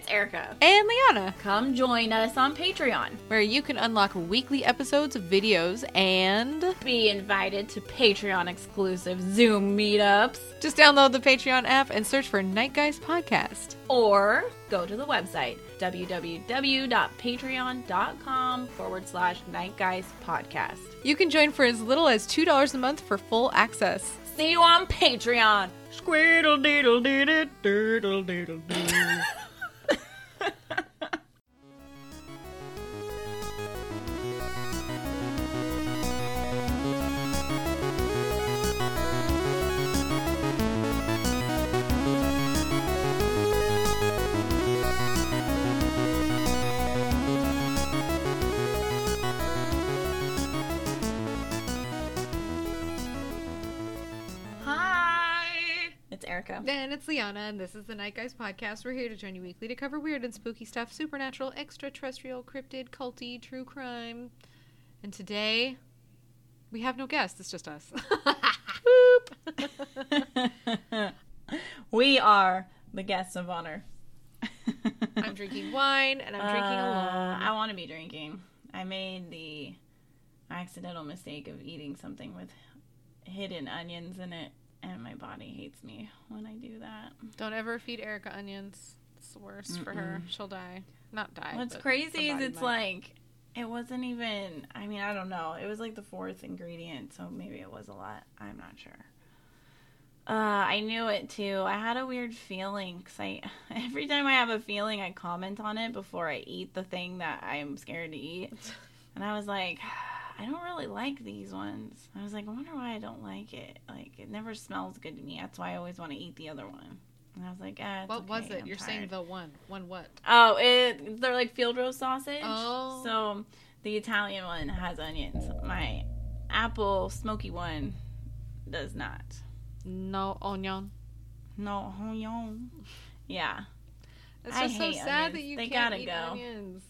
it's Erica. And Liana, Come join us on Patreon. where you can unlock weekly episodes of videos and Be invited to Patreon exclusive Zoom meetups just download the Patreon app and search for Night Guys Podcast. or go to the website www.patreon.com forward slash Night Guys Podcast. You can join for as little as $2 a month for full access. See you on Patreon. Squeedle deedle deedle doodle deedle doo. And it's Liana, and this is the Night Guys Podcast. We're here to join you weekly to cover weird and spooky stuff, supernatural, extraterrestrial, cryptid, culty, true crime. And today, we have no guests, it's just us. we are the guests of honor. I'm drinking wine, and I'm drinking Uh, alone. I want to be drinking. I made the accidental mistake of eating something with hidden onions in it, and my body hates me when I do that. Don't ever feed Erica onions. It's the worst for her. She'll die. Not die. What's crazy is it's might. like it wasn't even. I mean, I don't know. It was like the fourth ingredient, so maybe it was a lot. I'm not sure. Uh, I knew it too. I had a weird feeling because I every time I have a feeling, I comment on it before I eat the thing that I'm scared to eat, and I was like. I don't really like these ones. I was like, I wonder why I don't like it. Like, it never smells good to me. That's why I always want to eat the other one. And I was like, ah, What was it? I'm You're saying the one. One what? Oh, it they're like field roast sausage. Oh. So the Italian one has onions. My apple smoky one does not. No onion. No onion. Yeah. It's I just so sad that you They can't gotta eat go. onions.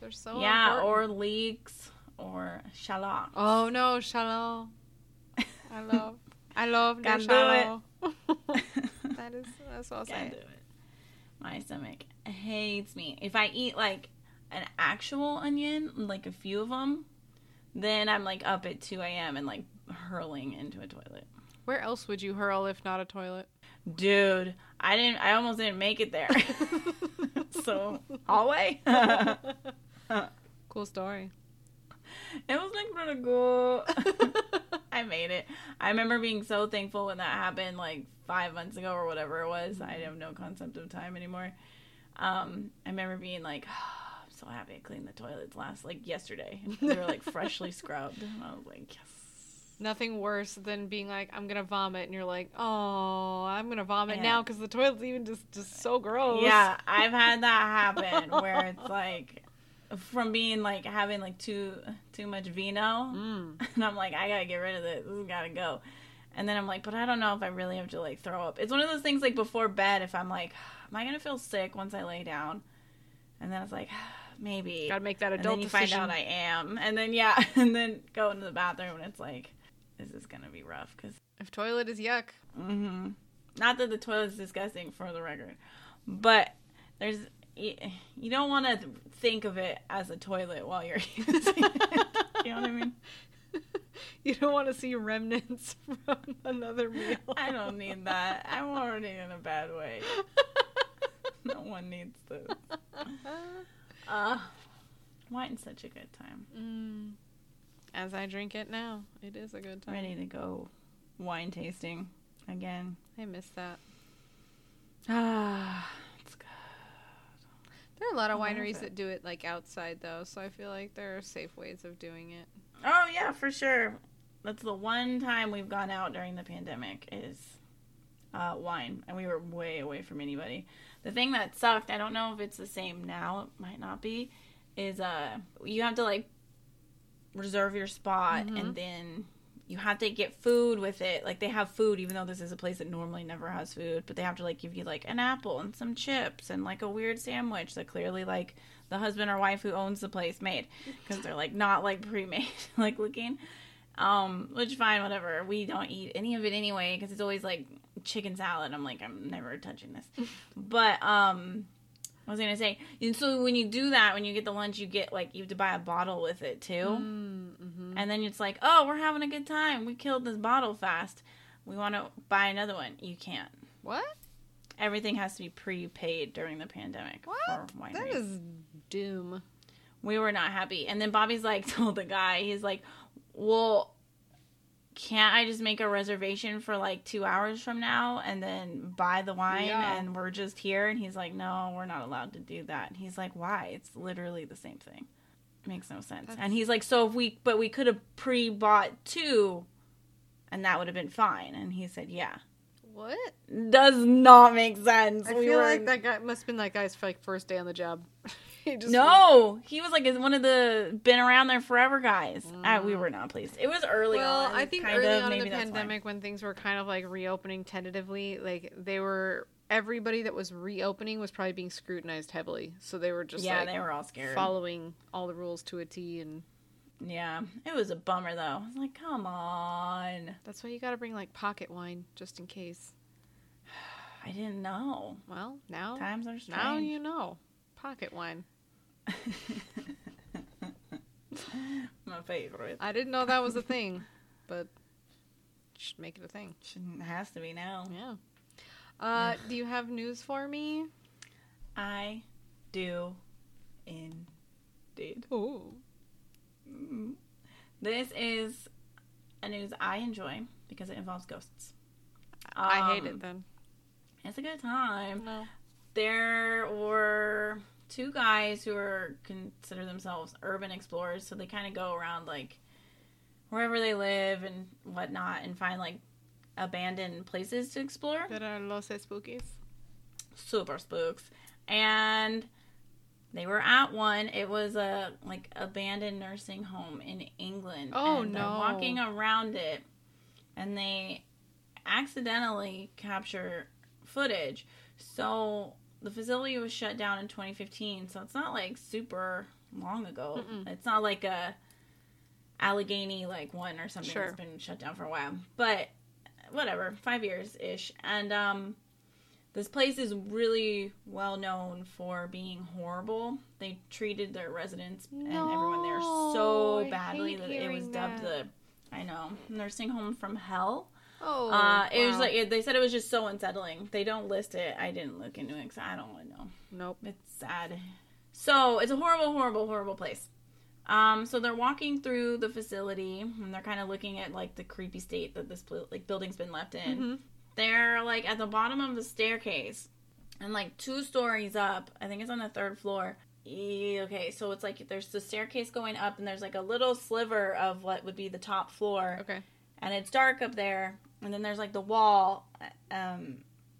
They're so yeah, important. or leeks or shallot. Oh no, shallow. I love I love Gotta do shallow. that is that's what I'll Can't do it. My stomach hates me. If I eat like an actual onion, like a few of them, then I'm like up at 2 a.m. and like hurling into a toilet. Where else would you hurl if not a toilet? Dude, I didn't. I almost didn't make it there. so hallway. Cool story. Was like pretty good. I made it. I remember being so thankful when that happened, like five months ago or whatever it was. I have no concept of time anymore. Um, I remember being like, I'm so happy I cleaned the toilets last like yesterday. They were like freshly scrubbed. And I was like, yes. Nothing worse than being like, I'm gonna vomit, and you're like, oh, I'm gonna vomit Yeah. now because the toilet's even just just so gross. Yeah, I've had that happen where it's like from being like having like too too much vino, Mm. and I'm like, I gotta get rid of this. This has gotta go. And then I'm like, but I don't know if I really have to like throw up. It's one of those things like before bed. If I'm like, am I gonna feel sick once I lay down? And then it's like, maybe. Gotta make that and adult then you decision. find out I am, and then yeah, and then go into the bathroom and it's like, this is gonna be rough because if toilet is yuck, hmm Not that the toilet's disgusting, for the record, but there's you, you don't want to think of it as a toilet while you're using it. you know what I mean? you don't want to see remnants from another meal. I don't need that. I'm already in a bad way. No one needs this. Uh, wine's such a good time. Mm. As I drink it now, it is a good time. Ready to go wine tasting again. I miss that. Ah. There are a lot of wineries that do it like outside though, so I feel like there are safe ways of doing it. Oh yeah, for sure. That's the one time we've gone out during the pandemic is uh, wine, and we were way away from anybody. The thing that sucked, I don't know if it's the same now. It might not be. Is uh, you have to like reserve your spot, Mhm. and then you have to get food with it. Like they have food, even though this is a place that normally never has food. But they have to like give you like an apple and some chips and like a weird sandwich that clearly like the husband or wife who owns the place made because they're like not like pre-made like looking. Um, which fine, whatever. We don't eat any of it anyway because it's always like chicken salad. I'm like, I'm never touching this. but um, I was gonna say, and so when you do that, when you get the lunch, you get like you have to buy a bottle with it too, Mm-hmm. and then it's like, oh, we're having a good time. We killed this bottle fast. We want to buy another one. You can't. What? Everything has to be prepaid during the pandemic What? That is doom. we were not happy. And then Bobby's like told the guy, he's like, well, can't I just make a reservation for like two hours from now and then buy the wine Yeah. and we're just here? And he's like, no, we're not allowed to do that. And he's like, why? It's literally the same thing. Makes no sense. That's- And he's like, so if we, but we could have pre bought two and that would have been fine. And he said, yeah. What? Does not make sense. I We feel were- like that guy must have been that guy's like first day on the job. he just No, he was like one of the been around there forever guys. Uh, we Mm. were not pleased. It was early well, on. I think early of, on in the that's why. pandemic, when things were kind of like reopening tentatively, like they were everybody that was reopening was probably being scrutinized heavily. So they were just yeah, like they were all scared. following all the rules to a T, and Yeah, it was a bummer though. I was like, come on. that's why you got to bring like pocket wine just in case. I didn't know. Well, now Times are strange. now you know pocket wine. My favorite. I didn't know that was a thing, but should make it a thing. Shouldn't has to be now. Yeah. Uh, do you have news for me? I do, indeed. Oh. Mm. This is a news I enjoy because it involves ghosts. I hate Um, it then. It's a good time. No. there were two guys who are consider themselves urban explorers so they kind of go around like wherever they live and whatnot and find like abandoned places to explore. That are los spookies. super spooks. And they were at one. It was a like abandoned nursing home in england. Oh, and they're no. walking around it and they accidentally capture footage. So the facility was shut down in 2015 so it's not like super long ago Mm-mm. it's not like a allegheny like one or something Sure. that's been shut down for a while but whatever five years ish and um this place is really well known for being horrible. They treated their residents and everyone there so badly that it was dubbed that. the I know nursing home from hell. Oh. uh, it was wow. like they said it was just so unsettling. They don't list it. I didn't look into it because I don't want to know. Nope. It's sad. So it's a horrible, horrible, horrible place. Um, so they're walking through the facility and they're kind of looking at like the creepy state that this like building's been left in. Mhm. They're like at the bottom of the staircase and like two stories up. I think it's on the third floor. E- Okay, so it's like there's the staircase going up and there's like a little sliver of what would be the top floor Okay. and it's dark up there and then there's like the wall um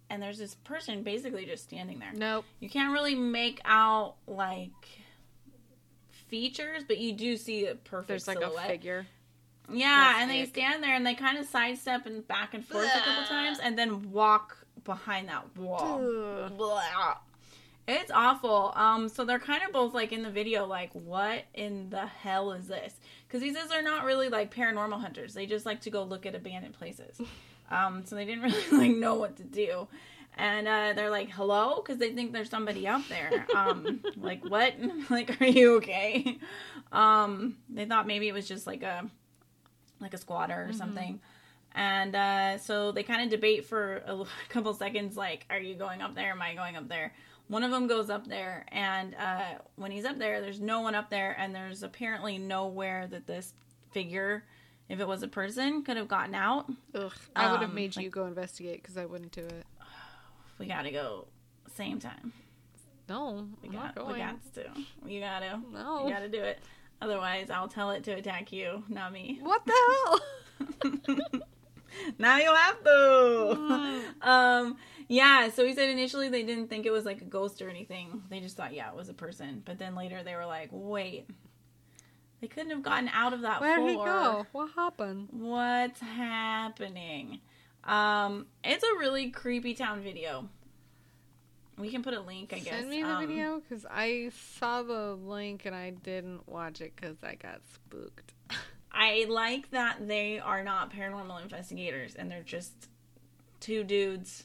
and there's this person basically just standing there Nope. you can't really make out like features but you do see a perfect There's like silhouette a figure. yeah and they stand there and they kind of sidestep and back and forth a couple times and then walk behind that wall. Blah. It's awful. Um, so they're kind of both like in the video, like, what in the hell is this? Because he says they're not really like paranormal hunters. They just like to go look at abandoned places. Um, so they didn't really like know what to do. And uh, they're like, hello? Because they think there's somebody out there. Um, like, what? like, are you okay? Um, they thought maybe it was just like a like a squatter or Mhm. something. And uh, so they kind of debate for a couple seconds, like, are you going up there? Am I going up there? One of them goes up there, and uh, when he's up there, there's no one up there, and there's apparently nowhere that this figure, if it was a person, could have gotten out. Ugh. I would have Um, made like- you go investigate because I wouldn't do it. We gotta go same time. No, We I'm got, not we going. got to. You gotta. No. You gotta do it. Otherwise, I'll tell it to attack you, not me. What the hell? now you'll have to. Um, yeah. So he said initially they didn't think it was like a ghost or anything. They just thought, yeah, it was a person. But then later they were like, wait, they couldn't have gotten out of that Where'd floor. he go? What happened? What's happening? Um, it's a really creepy town video. We can put a link, I guess. Send me the Um, video because I saw the link and I didn't watch it because I got spooked. I like that they are not paranormal investigators and they're just two dudes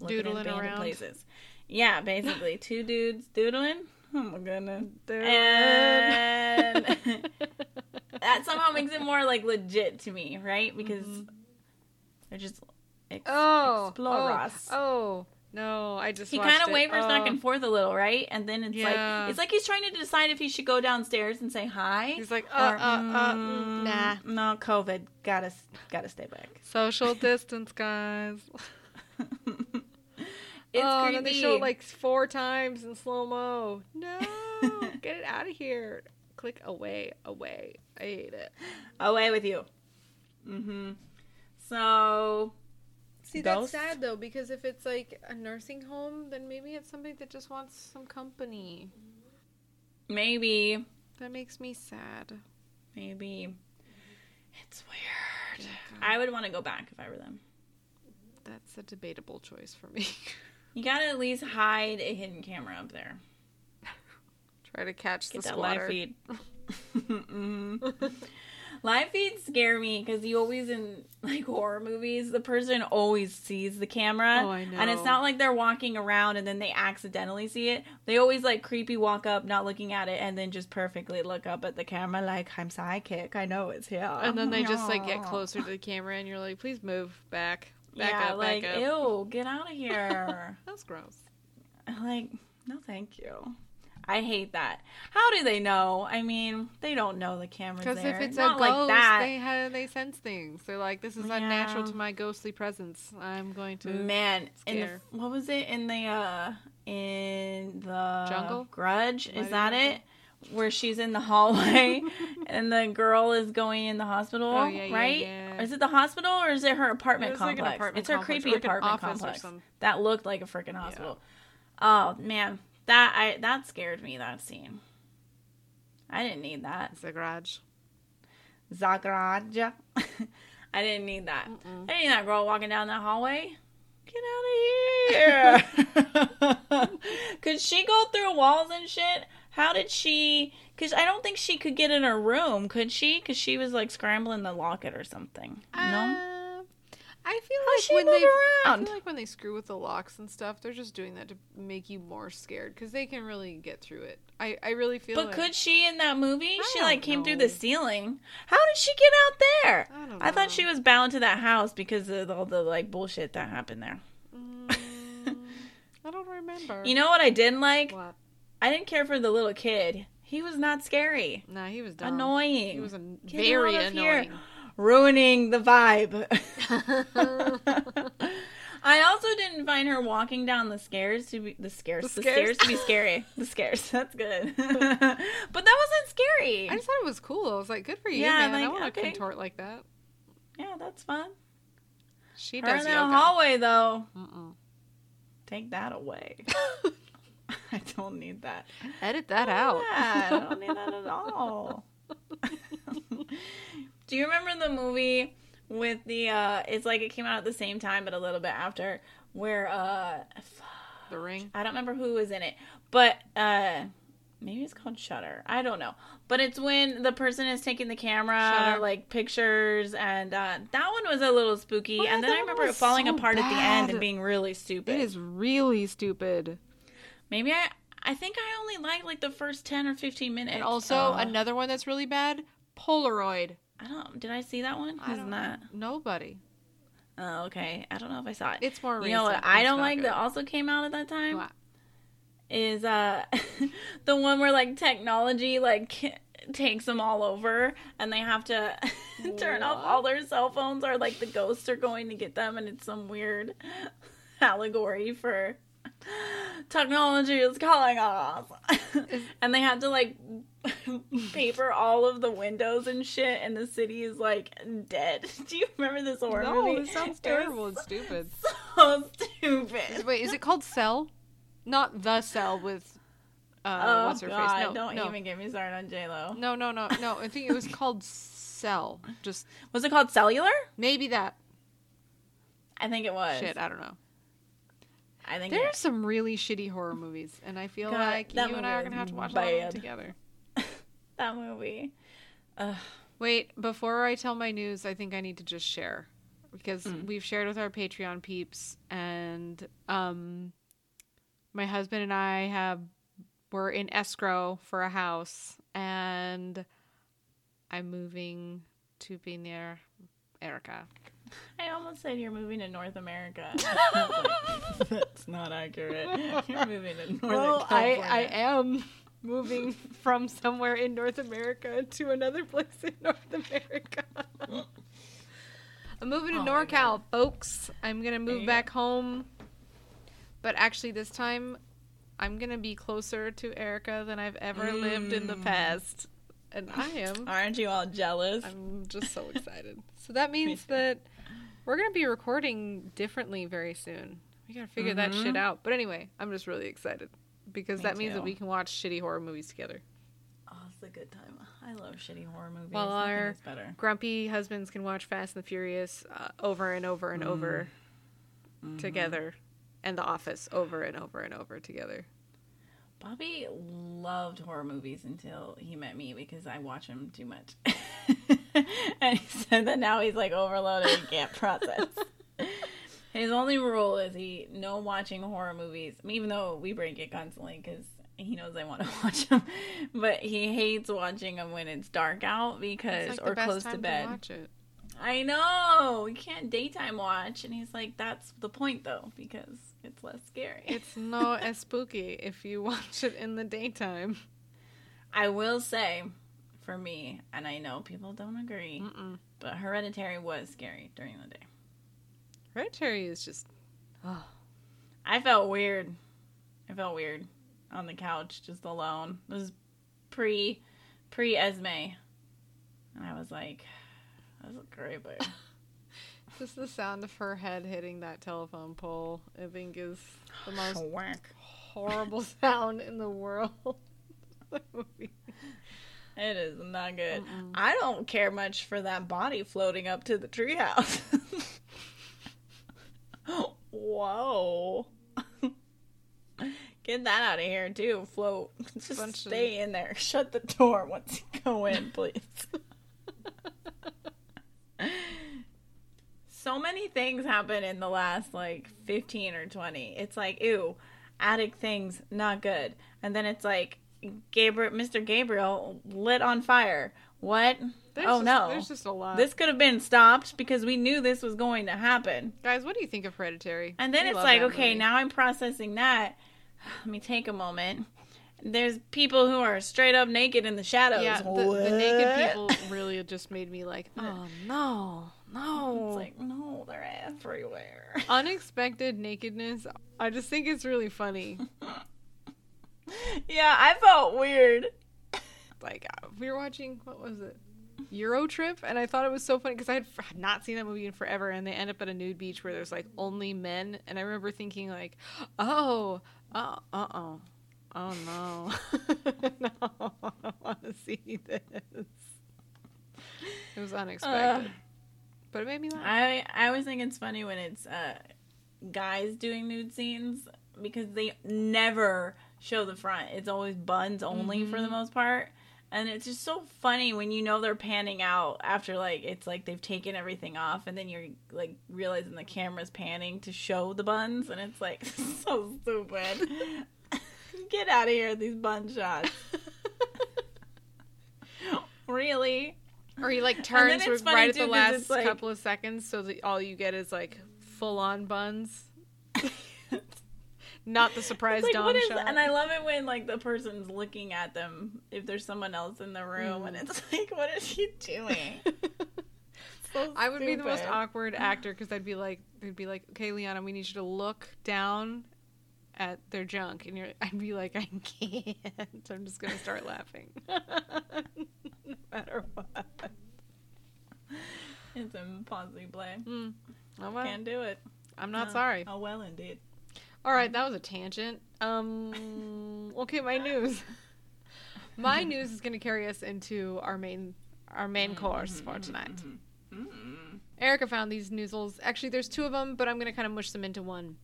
looking Doodling around. places. Yeah, basically two dudes doodling. Oh my goodness. Dude. And that somehow makes it more like legit to me, right? Because Mhm. they're just ex- oh, explorers. oh, oh, no! I just he kind of wavers oh. back and forth a little, right? And then it's Yeah. like it's like he's trying to decide if he should go downstairs and say hi. He's like, uh, or, uh, uh, mm, mm, nah. No, COVID. Gotta gotta stay back. Social distance, guys. It's oh, creepy. then they show it like four times in slow mo. No, get it out of here. Click away, away. I hate it. away with you. Mm-hmm. So See, that's sad though, because if it's like a nursing home, then maybe it's somebody that just wants some company. maybe That makes me sad. maybe it's weird. I would want to go back if I were them. That's a debatable choice for me. You gotta at least hide a hidden camera up there. Try to catch Get the that squatter. live feed. Mhm. Live feeds scare me because you always in like horror movies, the person always sees the camera, Oh, I and it's not like they're walking around and then they accidentally see it. They always like creepy walk up, not looking at it, and then just perfectly look up at the camera like I'm sidekick. I know it's here. And then they just like get closer to the camera, and you're like, "Please move back, back yeah, up, like back up." ew, get out of here. That's gross. like no, thank you. I hate that. How do they know? I mean, they don't know the camera's Because there. if it's not a like ghost, that. they have they sense things. They're like, "This is unnatural Yeah. to my ghostly presence. I'm going to." Man, in the, what was it in the uh in the Jungle? Grudge? Is that Jungle? it? Where she's in the hallway and the girl is going in the hospital, Oh, yeah, right? yeah. Is it the hospital or is it her apartment It's like complex? an apartment it's her complex, creepy like apartment complex that looked like a freaking hospital. Oh man, that I that scared me. That scene. I didn't need that. A. Zagraj. I didn't need that. I didn't need that girl walking down that hallway. Get out of here. could she go through walls and shit? How did she? Because I don't think she could get in her room, could she? Because she was like scrambling the locket or something. no? Uh, I feel How'd like when they I feel like when they screw with the locks and stuff, they're just doing that to make you more scared because they can really get through it. I I really feel. But like, could she in that movie? I She like came through the ceiling. How did she get out there? I I thought she was bound to that house because of all the like bullshit that happened there. Mm, I don't remember. You know what I didn't like? what? I didn't care for the little kid. He was not scary. Nah, he was dumb. Annoying. He was a very annoying. here. Ruining the vibe. I also didn't find her walking down the stairs to be the stairs. The The, stairs? to be scary. The stairs. That's good. but that wasn't scary. I just thought it was cool. I was like, good for you, Yeah, man. I like, want to okay. contort like that. Yeah, that's fun. She Her does in the yoga. hallway though. Mm-mm. Take that away. I don't need that. Edit that out. Yeah, I don't need that at all. Do you remember the movie with the uh it's like it came out at the same time but a little bit after where uh The ring. I don't remember who was in it, but uh maybe it's called Shutter. I don't know. But it's when the person is taking the camera Shudder. like pictures and uh that one was a little spooky Oh, and then I remember it falling so apart at the end and being really stupid. It is really stupid. Maybe I I think I only liked like the first 10 or 15 minutes. And also Uh, another one that's really bad, Polaroid. I don't. Did I see that one? I don't that? Nobody. Oh, okay. I don't know if I saw it. It's more you know what? I don't like good. that. Also came out at that time What? is uh the one where like technology like takes them all over and they have to turn off all their cell phones or like the ghosts are going to get them and it's some weird allegory for technology is calling us and they have to like paper all of the windows and shit and the city is like dead do you remember this horror No, movie sounds It was terrible and stupid. so stupid Wait, is it called Cell? Not the Cell with uh oh what's her god face? No, don't no. even get me started on j-lo No, no, no, no. I think it was called Cell. Just was it called cellular maybe that. i think it was Shit, I don't know. I think There are some really shitty horror movies, and I feel God, like you and I are gonna have to watch of them together. that movie Ugh. Wait, before I tell my news, I think I need to just share because Mm. we've shared with our Patreon peeps, and um, my husband and I have we're in escrow for a house and I'm moving to be near Erica. I almost said you're moving to North America. That's not accurate. You're moving to Northern well, I, California. I am moving from somewhere in North America to another place in North America. I'm moving to Oh NorCal, folks. I'm gonna move back home. But actually this time I'm gonna be closer to Erica than I've ever lived in the Mm. past. And I am Aren't you all jealous? I'm just so excited. So that means too. that we're gonna be recording differently very soon. We gotta figure that shit Mhm. out. But anyway, I'm just really excited because Me that means that we can watch shitty horror movies together. Oh, it's a good time. I love shitty horror movies. While our- better. Grumpy husbands can watch Fast and the Furious uh, over and over and over Mhm. together, and The Office over and over and over together. Bobby loved horror movies until he met me because I watch them too much. and he said that now he's like overloaded and can't process. His only rule is he no watching horror movies, even though we break it constantly because he knows I want to watch them. But he hates watching them when it's dark out because like or close to bed. it. I know we can't daytime watch, and he's like, "That's the point, though, because it's less scary." It's not as spooky if you watch it in the daytime. I will say, for me, and I know people don't agree, Mm-mm. but Hereditary was scary during the day. Hereditary is just. Oh. I felt weird. I felt weird on the couch, just alone. This was pre pre Esme, and I was like, "That's a great boy." Just the sound of her head hitting that telephone pole, I think, is the most Whack. horrible sound in the world. It is not good. Mm-mm. I don't care much for that body floating up to the treehouse. Whoa. Get that out of here too. Float. Just Bunch of- stay in there. Shut the door once you go in, please. So many things happen in the last like 15 or 20. It's like, ew, attic things not good. And then it's like Gabriel Mr. Gabriel lit on fire. What? There's oh just, no. There's just a lot. This could have been stopped because we knew this was going to happen. Guys, what do you think of Hereditary? And then We it's like, okay, movie. now I'm processing that. Let me take a moment. There's people who are straight up naked in the shadows. Yeah, the, the naked people really just made me like, oh no, no. It's like, no, they're everywhere. Unexpected nakedness. I just think it's really funny. yeah, I felt weird. Like uh, we were watching, what was it? Euro Trip, and I thought it was so funny because I had not seen that movie in forever, and they end up at a nude beach where there's like only men, and I remember thinking like, oh, uh, uh, oh, oh no, no, I don't want to see this. It was unexpected, but it made me laugh. I I always think it's funny when it's uh, guys doing nude scenes because they never show the front. It's always buns only for the most part. And it's just so funny when you know they're panning out after like it's like they've taken everything off and then you're like realizing the camera's panning to show the buns and it's like so stupid. Get out of here with these bun shots. really? Or he like turns right at the last like- couple of seconds, so that all you get is like full on buns, not the surprise like, dom what is, shot. and I love it when like the person's looking at them if there's someone else in the room, and Mm. it's like, what is he doing? So I would be the most awkward actor because I'd be like, they'd be like, okay, Liana, we need you to look down at their junk, and you're, I'd be like, I can't. I'm just gonna start laughing, matter what. It's impossible. Mm. Oh, well, Can't do it. I'm not No. sorry. Oh well, indeed. All right, that was a tangent. Um, okay, my news. My news is going to carry us into our main our main course for tonight. Mm-hmm. Erica found these newsels. Actually, there's two of them, but I'm going to kind of mush them into one.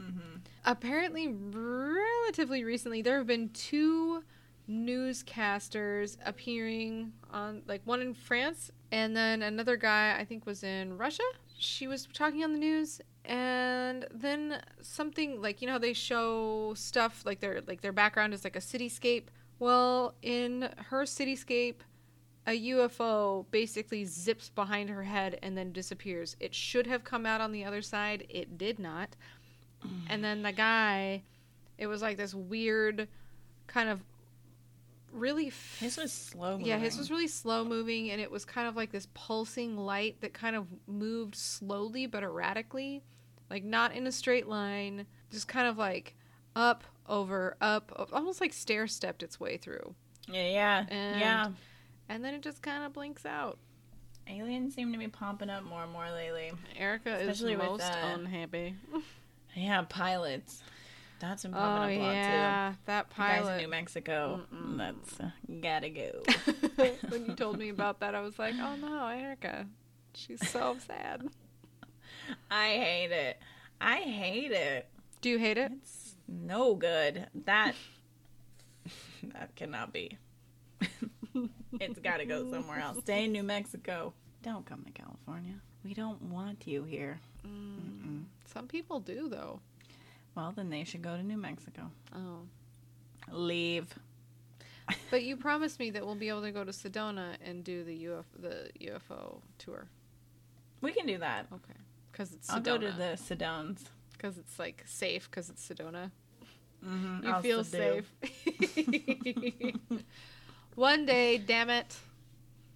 Mm-hmm. Apparently, relatively recently, there have been two newscasters appearing on, like one in France, and then another guy I think was in Russia. She was talking on the news, and then something like you know they show stuff like their like their background is like a cityscape. Well, in her cityscape, a UFO basically zips behind her head and then disappears. It should have come out on the other side. It did not. And then the guy, it was like this weird kind of really f- His was slow. moving. yeah, his was really slow moving, and it was kind of like this pulsing light that kind of moved slowly but erratically, like not in a straight line, just kind of like up, over, up, almost like stair stepped its way through, Yeah, yeah, And- yeah. and then it just kind of blinks out. Aliens seem to be popping up more and more lately. Erica Especially is with, most uh, unhappy. Yeah, pilots. That's been Oh popping up a lot yeah, that too. Guys in. New Mexico. Mm-mm. That's uh, gotta go. when you told me about that, I was like, oh no, Erica, she's so sad. I hate it. I hate it. Do you hate it? It's no good. That that cannot be. it's got to go somewhere else. Stay in New Mexico. Don't come to California. We don't want you here. Mm-mm. Some people do though. Well, then they should go to New Mexico. Oh. Leave. But you promised me that we'll be able to go to Sedona and do the UFO, the UFO tour. We can do that. Okay. Because it's I'll go to Sedona. the Sedones. Because it's like safe. Because it's Sedona. Mm-hmm. You feel safe. One day, damn it.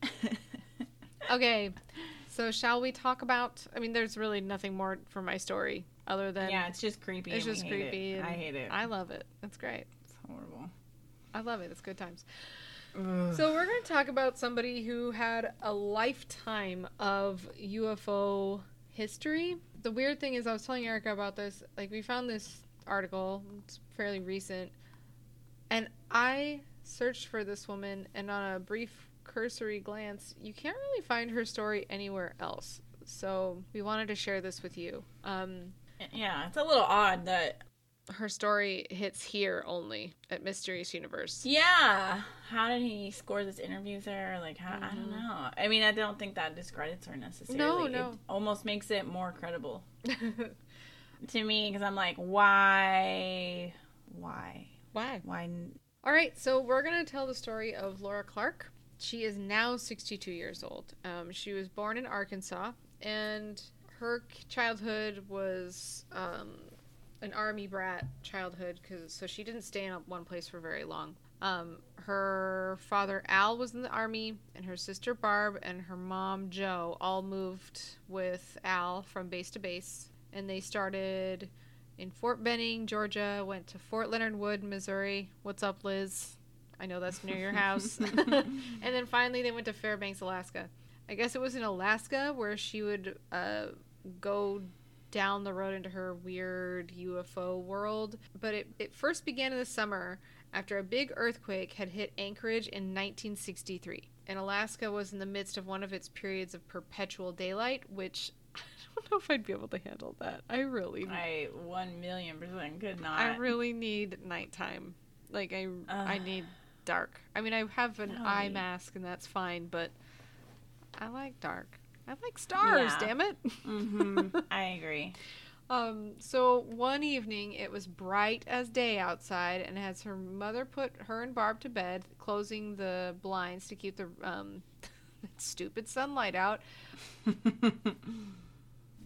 Okay. So shall we talk about? I mean, there's really nothing more for my story other than yeah, it's just creepy. it's just it. creepy. and I hate it. I love it. It's great. It's horrible. I love it. It's good times. So we're going to talk about somebody who had a lifetime of UFO history. The weird thing is, I was telling Erica about this. Like, we found this article. It's fairly recent, and I searched for this woman, and on a brief cursory glance, you can't really find her story anywhere else. So we wanted to share this with you. Um, yeah, it's a little odd that. her story hits here only at Mysterious Universe. Yeah, how did he score this interview there? Like, how, I don't Mhm. know. I mean, I don't think that discredits her necessarily. No, It no. almost makes it more credible to me because I'm like, why, why, Why? why? All right, so we're going to tell the story of Laura Clark. She is now 62 years old. Um, she was born in Arkansas, and her childhood was um, an army brat childhood, cause, so she didn't stay in one place for very long. Um, her father Al was in the army, and her sister Barb and her mom Joe all moved with Al from base to base, and they started in Fort Benning, Georgia, went to Fort Leonard Wood, Missouri. What's up, Liz? I know that's near your house. and then finally, they went to Fairbanks, Alaska. I guess it was in Alaska where she would uh, go down the road into her weird UFO world. But it, it first began in the summer after a big earthquake had hit Anchorage in 1963. And Alaska was in the midst of one of its periods of perpetual daylight, which I don't know if I'd be able to handle that. I really I one million percent could not. I really need nighttime. Like I I need dark. I mean I have an No, eye mask and that's fine, but I like dark. I like stars, Yeah. damn it. hmm I agree. Um so one evening it was bright as day outside and as her mother put her and Barb to bed, closing the blinds to keep the um stupid sunlight out,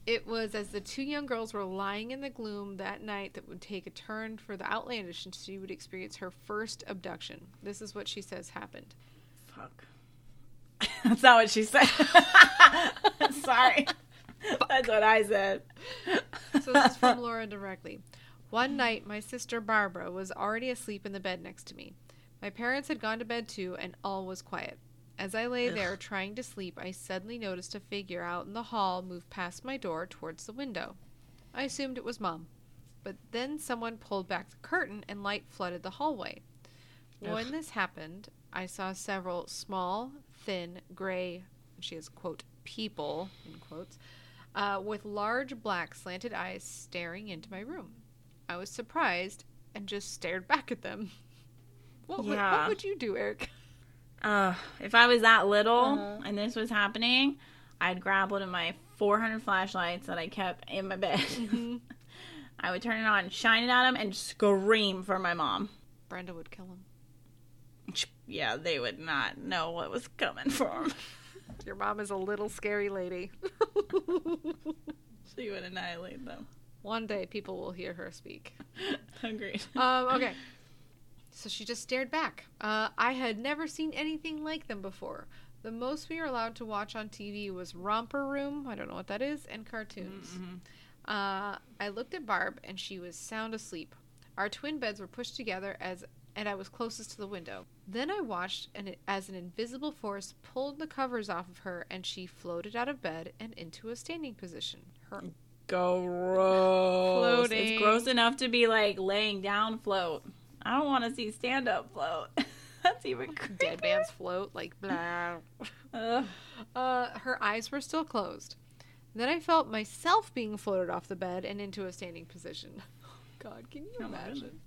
It was as the two young girls were lying in the gloom that night that would take a turn for the outlandish and she would experience her first abduction. This is what she says happened. Fuck. That's not what she said. Sorry. That's what I said. So this is from Laura directly. One night, my sister Barbara was already asleep in the bed next to me. My parents had gone to bed too, and all was quiet. As I lay there trying to sleep, I suddenly noticed a figure out in the hall move past my door towards the window. I assumed it was Mom. But then someone pulled back the curtain and light flooded the hallway. When this happened, I saw several small, thin, gray, she has, quote, people, in quotes, uh, with large black slanted eyes staring into my room. I was surprised and just stared back at them. What, would, Yeah. what would you do, Eric? Uh, if I was that little Uh-huh. and this was happening, I'd grab one of my 400 flashlights that I kept in my bed. Mm-hmm. I would turn it on, shine it at him, and scream for my mom. Brenda would kill him. Yeah, they would not know what was coming for him. Your mom is a little scary lady. she would annihilate them. One day people will hear her speak. Agreed. Um, okay. So she just stared back. Uh, I had never seen anything like them before. The most we were allowed to watch on TV was Romper Room, I don't know what that is, and cartoons. Mhm. Uh, I looked at Barb, and she was sound asleep. Our twin beds were pushed together as, and I was closest to the window. Then I watched and as an invisible force pulled the covers off of her, and she floated out of bed and into a standing position. Her Gross. Floating. It's gross enough to be like laying down float. I don't want to see stand up float. That's even dead man's float, like blah. Uh, her eyes were still closed. Then I felt myself being floated off the bed and into a standing position. God, can you imagine?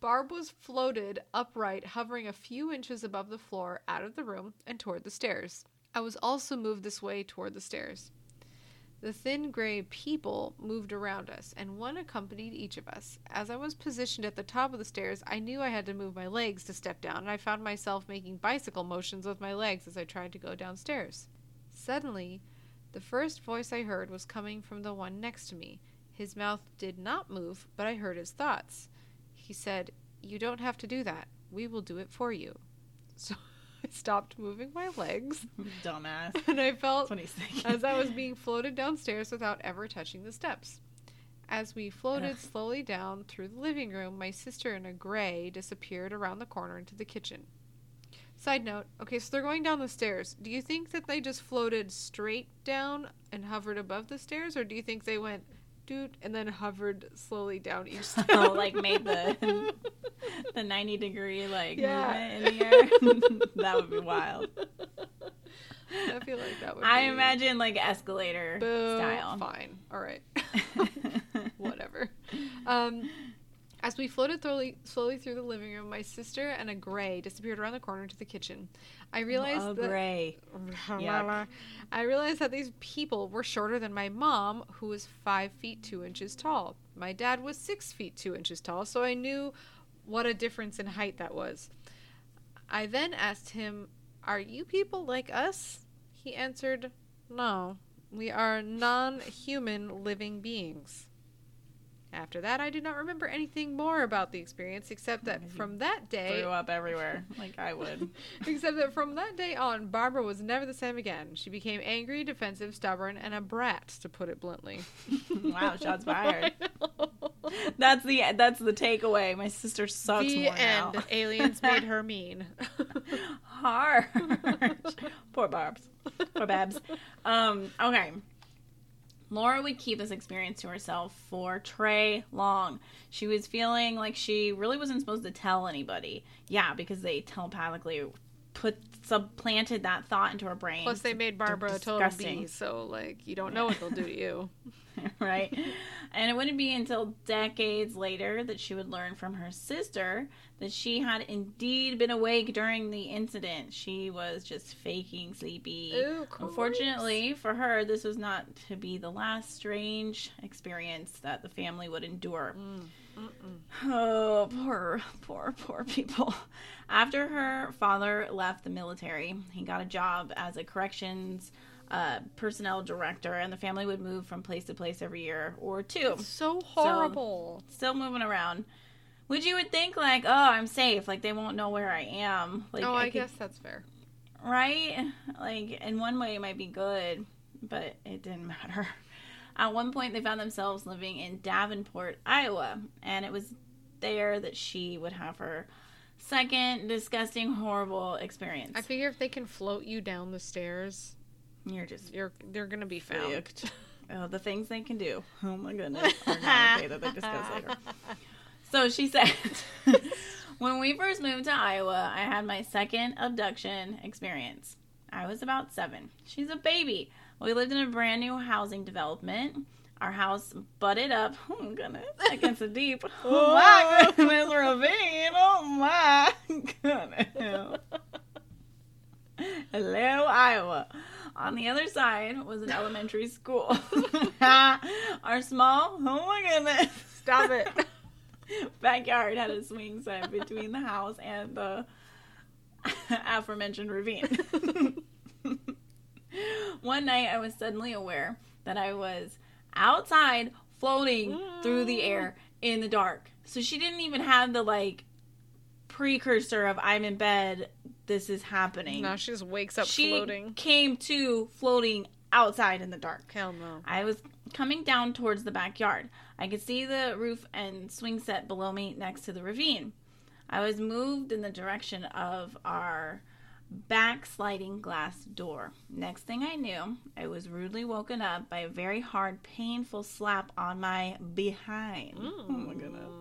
Barb was floated upright, hovering a few inches above the floor, out of the room and toward the stairs. I was also moved this way toward the stairs. The thin gray people moved around us, and one accompanied each of us. As I was positioned at the top of the stairs, I knew I had to move my legs to step down, and I found myself making bicycle motions with my legs as I tried to go downstairs. Suddenly, the first voice I heard was coming from the one next to me. His mouth did not move, but I heard his thoughts. He said, You don't have to do that. We will do it for you. So I stopped moving my legs, Dumbass. and I felt That's what he's thinking. as I was being floated downstairs without ever touching the steps. As we floated Ugh. slowly down through the living room, my sister in a gray disappeared around the corner into the kitchen. Side note, okay, so they're going down the stairs. Do you think that they just floated straight down and hovered above the stairs, or do you think they went doot and then hovered slowly down each step? Oh, like made the the 90 degree like Yeah. movement in the air. that would be wild. I feel like that would I be imagine like escalator Boo. style. Fine. All right. whatever. Um, as we floated slowly, slowly through the living room, my sister and a gray disappeared around the corner to the kitchen. I realized oh, that gray. I realized that these people were shorter than my mom, who was five feet two inches tall. My dad was six feet two inches tall, so I knew what a difference in height that was. I then asked him, "Are you people like us?" He answered, "No, we are non-human living beings." After that, I do not remember anything more about the experience except that from that day, Threw up everywhere, like I would. Except that from that day on, Barbara was never the same again. She became angry, defensive, stubborn, and a brat, to put it bluntly. wow, shots fired. That's the that's the takeaway. My sister sucks the more end. now. Aliens made her mean. Harsh. Poor Barbs. Poor Babs. Um, okay. Laura would keep this experience to herself for Trey long. She was feeling like she really wasn't supposed to tell anybody. Yeah, because they telepathically put supplanted that thought into her brain. Plus, they made Barbara total bee, so like you don't know what they'll do to you. right? And it wouldn't be until decades later that she would learn from her sister that she had indeed been awake during the incident. She was just faking sleepy. Ew, Unfortunately for her, this was not to be the last strange experience that the family would endure. Mm. Oh, poor, poor, poor people. After her father left the military, he got a job as a corrections uh, personnel director, and the family would move from place to place every year or two. So horrible. Still moving around. Which you would think, like, oh, I'm safe. Like, they won't know where I am. Like, oh, I, could- guess that's fair. right? Like, in one way, it might be good, but it didn't matter. At one point, they found themselves living in Davenport, Iowa, and it was there that she would have her second disgusting, horrible experience. I figure if they can float you down the stairs, You're just you're they're gonna be found. Oh, the things they can do. Oh my goodness. Are not okay that they discuss later. So she said, when we first moved to Iowa, I had my second abduction experience. I was about seven. She's a baby. We lived in a brand new housing development. Our house butted up. Oh my goodness, against a deep. Oh my goodness, ravine. Oh my goodness. Hello, Iowa. On the other side was an elementary school. Our small, oh my goodness, Stop it. backyard had a swing set between the house and the aforementioned ravine. One night I was suddenly aware that I was outside floating through the air mm. in the dark. So she didn't even have the like precursor of I'm in bed, this is happening. now she just wakes up she floating. came to floating outside in the dark. Hell no. I was coming down towards the backyard. I could see the roof and swing set below me next to the ravine. I was moved in the direction of our backsliding glass door. Next thing I knew, I was rudely woken up by a very hard, painful slap on my behind. Oh my goodness.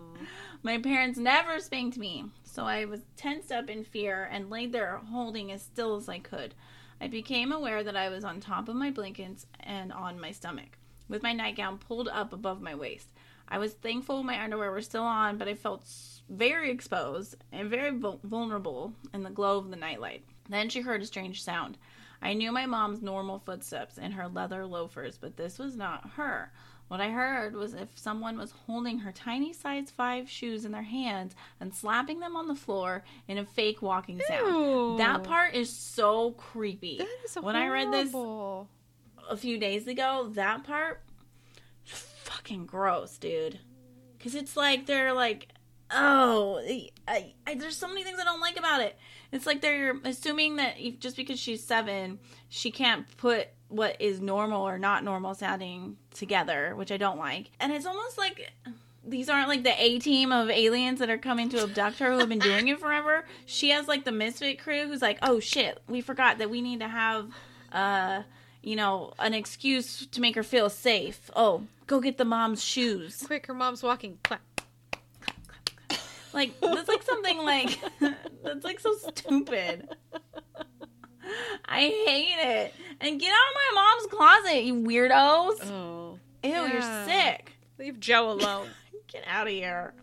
My parents never spanked me, so I was tensed up in fear and laid there holding as still as I could. I became aware that I was on top of my blankets and on my stomach, with my nightgown pulled up above my waist. I was thankful my underwear were still on, but I felt very exposed and very vulnerable in the glow of the nightlight. Then she heard a strange sound. I knew my mom's normal footsteps in her leather loafers, but this was not her. What I heard was if someone was holding her tiny size 5 shoes in their hands and slapping them on the floor in a fake walking sound. Ew. That part is so creepy. That is when I read this horrible. a few days ago, that part fucking gross, dude. Cuz it's like they're like oh, I, I, there's so many things I don't like about it. It's like they're assuming that if, just because she's 7, she can't put what is normal or not normal sounding together, which I don't like. And it's almost like these aren't like the A team of aliens that are coming to abduct her who have been doing it forever. She has like the misfit crew who's like, oh shit, we forgot that we need to have, uh, you know, an excuse to make her feel safe. Oh, go get the mom's shoes. Quick, her mom's walking. Clap. Like that's like something like that's like so stupid. I hate it. And get out of my mom's closet, you weirdos. Oh. Ew, yeah. you're sick. Leave Joe alone. Get out of here.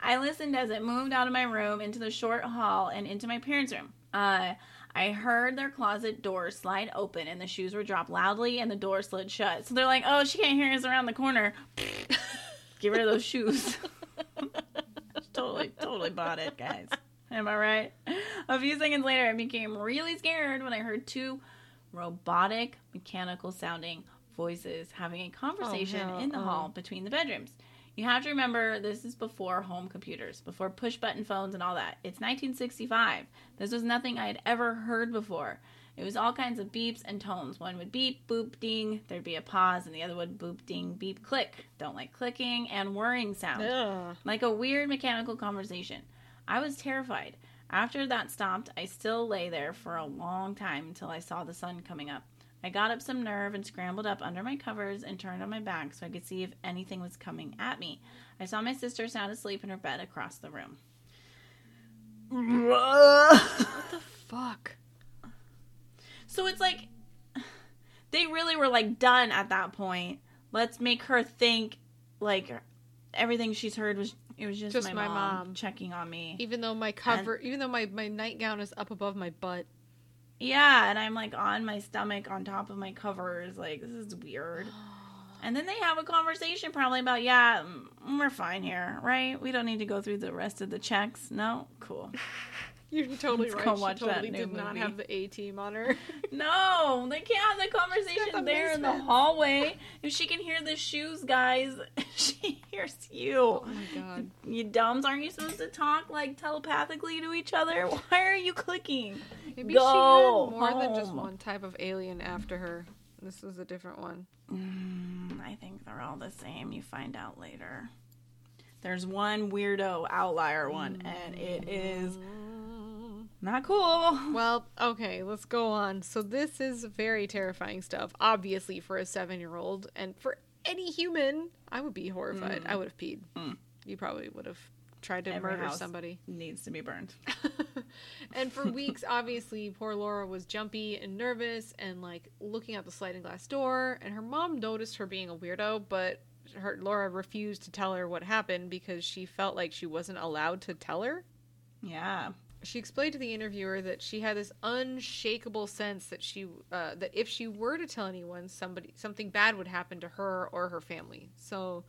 I listened as it moved out of my room into the short hall and into my parents' room. Uh, I heard their closet door slide open and the shoes were dropped loudly and the door slid shut. So they're like, oh, she can't hear us around the corner. Get rid of those shoes. totally, totally bought it, guys. Am I right? A few seconds later, I became really scared when I heard two robotic, mechanical sounding voices having a conversation oh, hell, in the oh. hall between the bedrooms. You have to remember this is before home computers, before push button phones and all that. It's 1965. This was nothing I had ever heard before. It was all kinds of beeps and tones. One would beep, boop, ding, there'd be a pause, and the other would boop, ding, beep, click. Don't like clicking and whirring sound Ugh. like a weird mechanical conversation. I was terrified. After that stopped, I still lay there for a long time until I saw the sun coming up. I got up some nerve and scrambled up under my covers and turned on my back so I could see if anything was coming at me. I saw my sister sound asleep in her bed across the room. What the fuck? So it's like they really were like done at that point. Let's make her think like everything she's heard was it was just, Just my, my mom, mom. checking on me. Even though my cover, even though my, my nightgown is up above my butt. Yeah, and I'm like on my stomach on top of my covers. Like, this is weird. And then they have a conversation probably about, yeah, mm, we're fine here, right? We don't need to go through the rest of the checks. No? Cool. You're totally Let's right. go she watch that totally new did not have the A team on her. No, they can't have the conversation the there in the hallway. If she can hear the shoes, guys, she hears you. oh my god. You dumbs, aren't you supposed to talk like telepathically to each other? Why are you clicking? Maybe Go she had more than just one type of alien after her. This was a different one. Mm, I think they're all the same. You find out later. There's one weirdo outlier one, and it is not cool. Well, okay, let's go on. So this is very terrifying stuff. Obviously, for a seven-year-old, and for any human, I would be horrified. I would have peed. Mm. You probably would have tried to Every murder house. somebody. Needs to be burned. and for weeks, obviously, poor Laura was jumpy and nervous and like looking out the sliding glass door. And her mom noticed her being a weirdo, but her Laura refused to tell her what happened because she felt like she wasn't allowed to tell her. Yeah. She explained to the interviewer that she had this unshakable sense that she uh, that if she were to tell anyone, somebody something bad would happen to her or her family. So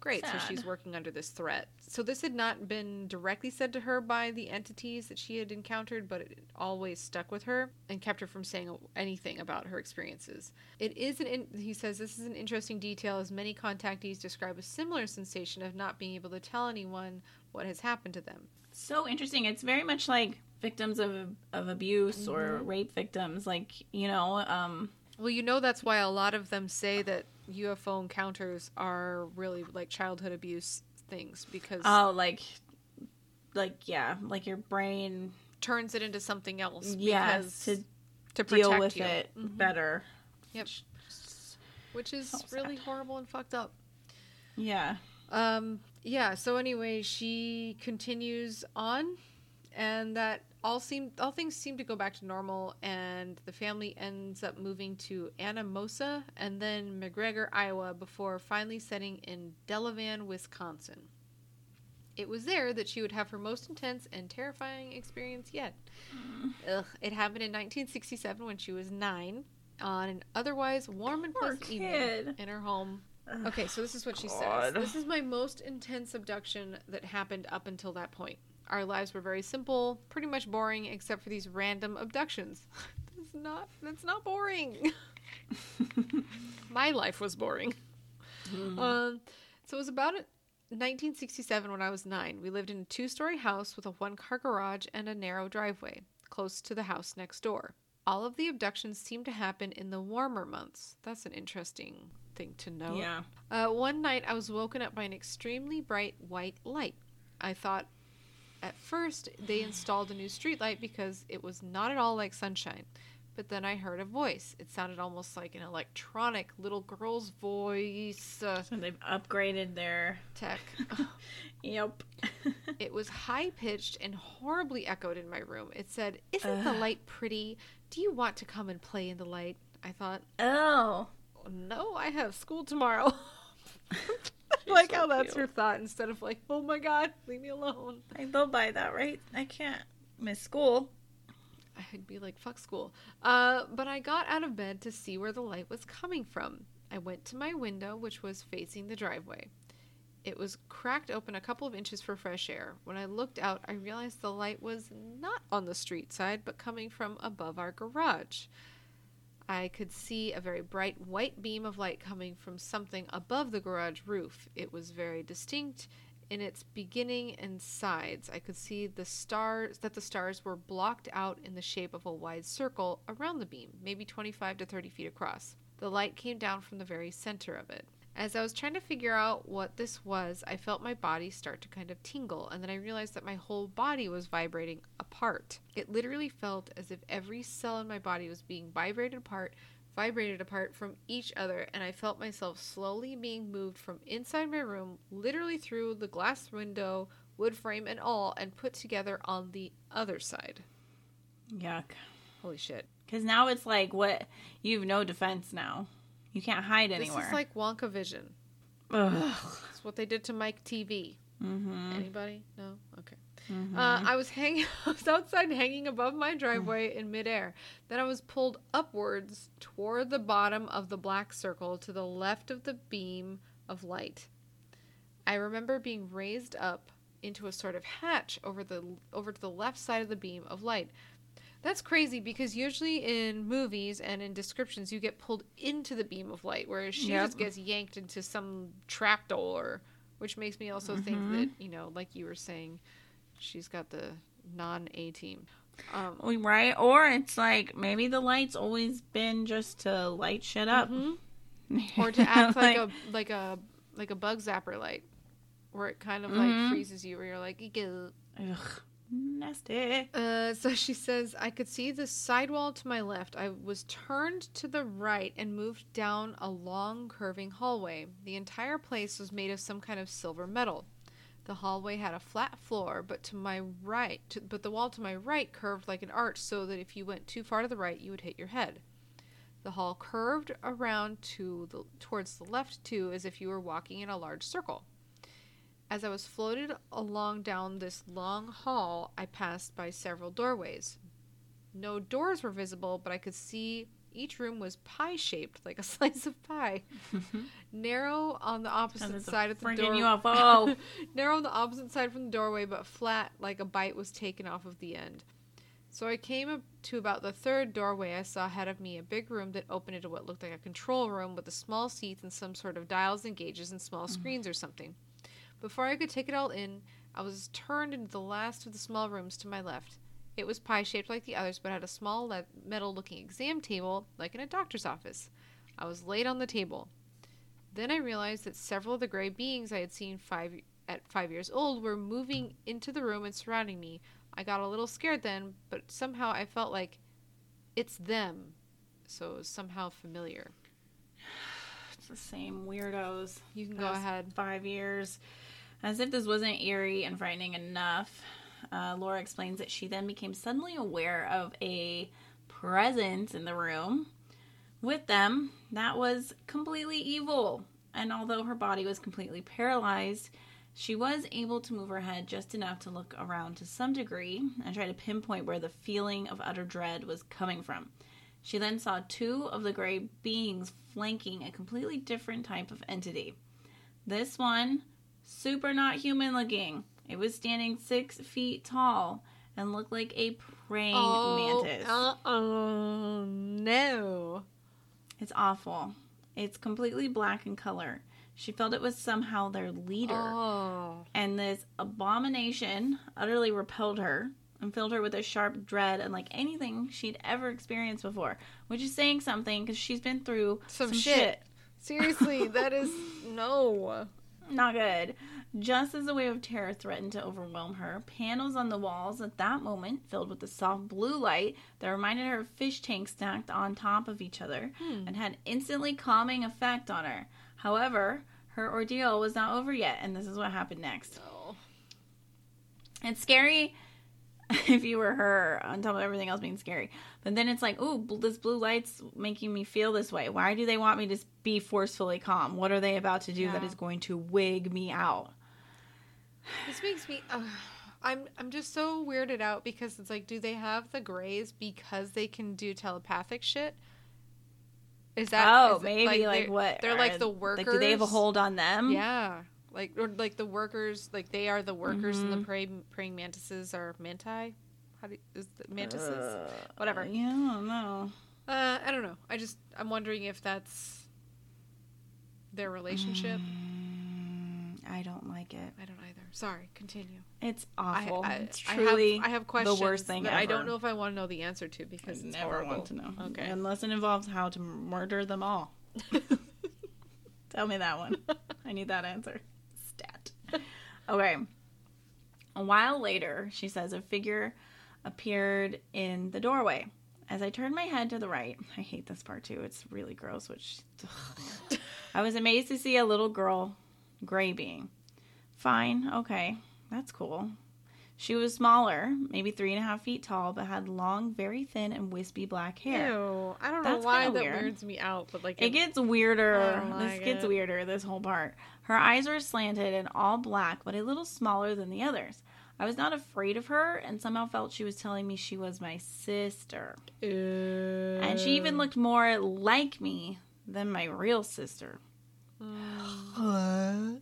great, so she's working under this threat. So this had not been directly said to her by the entities that she had encountered, but it always stuck with her and kept her from saying anything about her experiences. It is an in- he says this is an interesting detail as many contactees describe a similar sensation of not being able to tell anyone what has happened to them. So interesting. It's very much like victims of of abuse or Mm-hmm. rape victims. Like you know, um, Well, you know that's why a lot of them say that UFO encounters are really like childhood abuse things because oh, like, like yeah, like your brain, turns it into something else yeah, because to to deal with you. it Mhm. better. Yep. Which is So really horrible and fucked up. Yeah. Um yeah, so anyway, she continues on and that all seem all things seem to go back to normal and the family ends up moving to Anamosa and then McGregor, Iowa before finally settling in Delavan, Wisconsin. It was there that she would have her most intense and terrifying experience yet. Mm. Ugh, it happened in 1967 when she was 9 on an otherwise warm and pleasant evening in her home. Okay, so this is what she says. This is my most intense abduction that happened up until that point. Our lives were very simple, pretty much boring, except for these random abductions. that's not that's not boring. my life was boring. Um, so it was about 1967 when I was nine. We lived in a two-story house with a one-car garage and a narrow driveway, close to the house next door. All of the abductions seemed to happen in the warmer months. That's an interesting thing to know. yeah. Uh, one night, I was woken up by an extremely bright white light. I thought at first they installed a new streetlight because it was not at all like sunshine. But then I heard a voice. It sounded almost like an electronic little girl's voice. Uh, So they've upgraded their. tech. Yep. it was high pitched and horribly echoed in my room. It said, Isn't the light pretty? Do you want to come and play in the light? I thought, oh. No, I have school tomorrow. like so how that's cute. your thought instead of like, oh my god, leave me alone. I go by that, right? I can't miss school. I'd be like, fuck school. Uh, but I got out of bed to see where the light was coming from. I went to my window, which was facing the driveway. It was cracked open a couple of inches for fresh air. When I looked out, I realized the light was not on the street side, but coming from above our garage. I could see a very bright white beam of light coming from something above the garage roof. It was very distinct in its beginning and sides. I could see the stars that the stars were blocked out in the shape of a wide circle around the beam, maybe 25 to 30 feet across. The light came down from the very center of it. As I was trying to figure out what this was, I felt my body start to kind of tingle, and then I realized that my whole body was vibrating apart. It literally felt as if every cell in my body was being vibrated apart, vibrated apart from each other, and I felt myself slowly being moved from inside my room, literally through the glass window, wood frame, and all, and put together on the other side. Yuck. Holy shit. Because now it's like what you have no defense now. You can't hide anywhere. This is like Wonka Vision. Ugh. It's what they did to Mike TV. Mm-hmm. Anybody? No? Okay. Mhm. Uh, I was hanging. I was outside, hanging above my driveway in midair. Then I was pulled upwards toward the bottom of the black circle to the left of the beam of light. I remember being raised up into a sort of hatch over the over to the left side of the beam of light. That's crazy because usually in movies and in descriptions you get pulled into the beam of light, whereas she Yep. just gets yanked into some trapdoor, which makes me also think Mhm. that you know, like you were saying, she's got the non A team. Um, right? Or it's like maybe the light's always been just to light shit up. mhm. or to act like, a like a like a bug zapper light, where it kind of like Mhm. freezes you, where you're like, "Ew." Ugh, nasty. Uh, so she says, I could see the sidewall to my left. I was turned to the right and moved down a long, curving hallway. The entire place was made of some kind of silver metal. The hallway had a flat floor, but to my right, to, but the wall to my right curved like an arch, so that if you went too far to the right, you would hit your head. The hall curved around to the towards the left too, as if you were walking in a large circle. As I was floated along down this long hall, I passed by several doorways. No doors were visible, but I could see each room was pie shaped, like a slice of pie. Narrow on the opposite side of the freaking door. UFO. Narrow on the opposite side from the doorway, but flat, like a bite was taken off of the end. So I came up to about the third doorway. I saw ahead of me a big room that opened into what looked like a control room with a small seats and some sort of dials and gauges and small screens or something. Before I could take it all in, I was turned into the last of the small rooms to my left. It was pie shaped like the others, but had a small le- metal looking exam table, like in a doctor's office. I was laid on the table. Then I realized that several of the gray beings I had seen five at five years old were moving into the room and surrounding me. I got a little scared then, but somehow I felt like it's them. So it was somehow familiar. it's the same weirdos. You can go ahead. Five years. As if this wasn't eerie and frightening enough, uh, Laura explains that she then became suddenly aware of a presence in the room with them that was completely evil. And although her body was completely paralyzed, she was able to move her head just enough to look around to some degree and try to pinpoint where the feeling of utter dread was coming from. She then saw two of the gray beings flanking a completely different type of entity. This one, super not human looking. It was standing six feet tall and looked like a praying oh, mantis. uh-oh, no. It's awful. It's completely black in color. She felt it was somehow their leader. Oh. And this abomination utterly repelled her and filled her with a sharp dread unlike anything she'd ever experienced before, which is saying something because she's been through Some some, shit. shit. Seriously, that is no. Not good. Just as a wave of terror threatened to overwhelm her, panels on the walls at that moment filled with a soft blue light that reminded her of fish tanks stacked on top of each other Hmm. and had instantly calming effect on her. However, her ordeal was not over yet, and this is what happened next. No. It's scary if you were her on top of everything else being scary. But then it's like, ooh, this blue light's making me feel this way. Why do they want me to be forcefully calm? What are they about to do that Yeah. is going to wig me out? This makes me. Uh, I'm I'm just so weirded out because it's like, do they have the Greys because they can do telepathic shit? Is that oh, is maybe like, they're- what? They're like the workers. Like, do they have a hold on them? Yeah, like or like the workers, like they are the workers, and the Mhm. praying praying mantises are manti. How do you, is the mantises? Uh, Whatever. Yeah, I don't know. Uh, I don't know. I just I'm wondering if that's their relationship. Mm, I don't like it. I don't either. Sorry. Continue. It's awful. I, it's I truly have, I have questions worst thing I don't know if I want to know the answer to I because it's never horrible. want to know. Okay. Unless it involves how to murder them all. Tell me that one. I need that answer. Okay. A while later, she says a figure appeared in the doorway. As I turned my head to the right, I hate this part too. It's really gross, which I was amazed to see a little girl, gray being. Fine, okay, that's cool. She was smaller, maybe three and a half feet tall, but had long, very thin and wispy black hair. Ew. I don't That's know why that weird. weirds me out, but like It gets weirder. I this gets it. weirder, this whole part. Her eyes were slanted and all black, but a little smaller than the others. I was not afraid of her and somehow felt she was telling me she was my sister. And she even looked more like me than my real sister. Mm.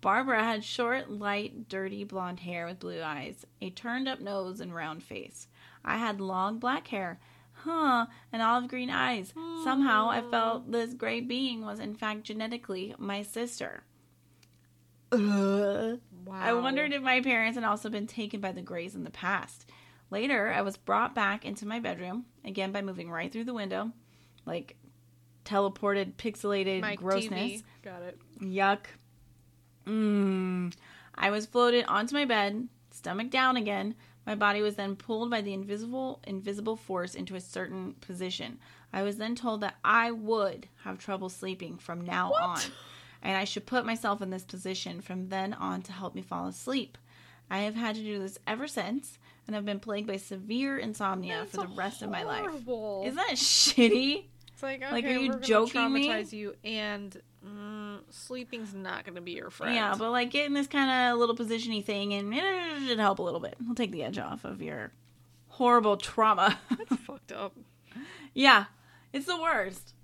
Barbara had short, light, dirty blonde hair with blue eyes, a turned up nose, and round face. I had long black hair, huh, and olive green eyes. Somehow I felt mm. this gray being was in fact genetically my sister. Ugh. Wow. I wondered if my parents had also been taken by the Greys in the past. Later, I was brought back into my bedroom, again by moving right through the window, like teleported, pixelated Mike grossness. TV. Got it. Yuck. Mmm. I was floated onto my bed, stomach down again. My body was then pulled by the invisible invisible force into a certain position. I was then told that I would have trouble sleeping from now What? on, and I should put myself in this position from then on to help me fall asleep. I have had to do this ever since, and I've been plagued by severe insomnia That's for the rest of my life. horrible. Isn't that shitty? It's like, okay, Like, are you joking me? you and mm, sleeping's not going to be your friend. Yeah, but like get in this kind of little positiony thing and it should help a little bit. It'll take the edge off of your horrible trauma. That's fucked up. yeah, it's the worst.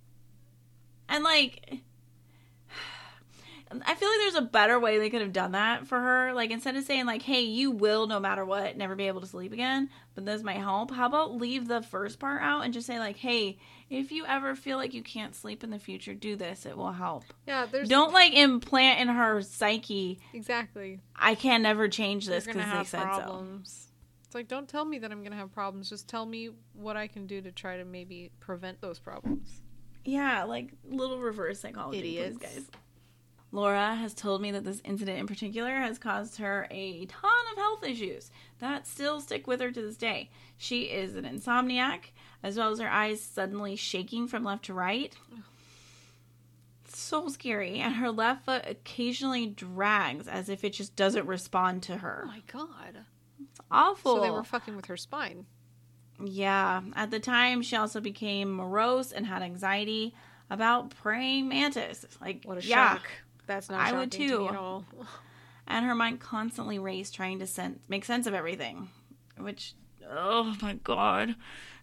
And like, I feel like there's a better way they could have done that for her. Like instead of saying like, "Hey, you will no matter what never be able to sleep again," but this might help. How about leave the first part out and just say like, "Hey, if you ever feel like you can't sleep in the future, do this. It will help." Yeah, there's Don't like implant in her psyche. exactly. I can never change this because they said so. problems. It's like don't tell me that I'm gonna have problems. Just tell me what I can do to try to maybe prevent those problems. Yeah, like little reverse psychology, Idiots. please, guys. Laura has told me that this incident in particular has caused her a ton of health issues that still stick with her to this day. She is an insomniac, as well as her eyes suddenly shaking from left to right. So scary. And her left foot occasionally drags as if it just doesn't respond to her. Oh my god. It's awful. So they were fucking with her spine. Yeah. At the time, she also became morose and had anxiety about praying mantis. Like, What a yeah. shock. That's not I would to too. all. And her mind constantly raced, trying to sen- make sense of everything. Which, oh my god.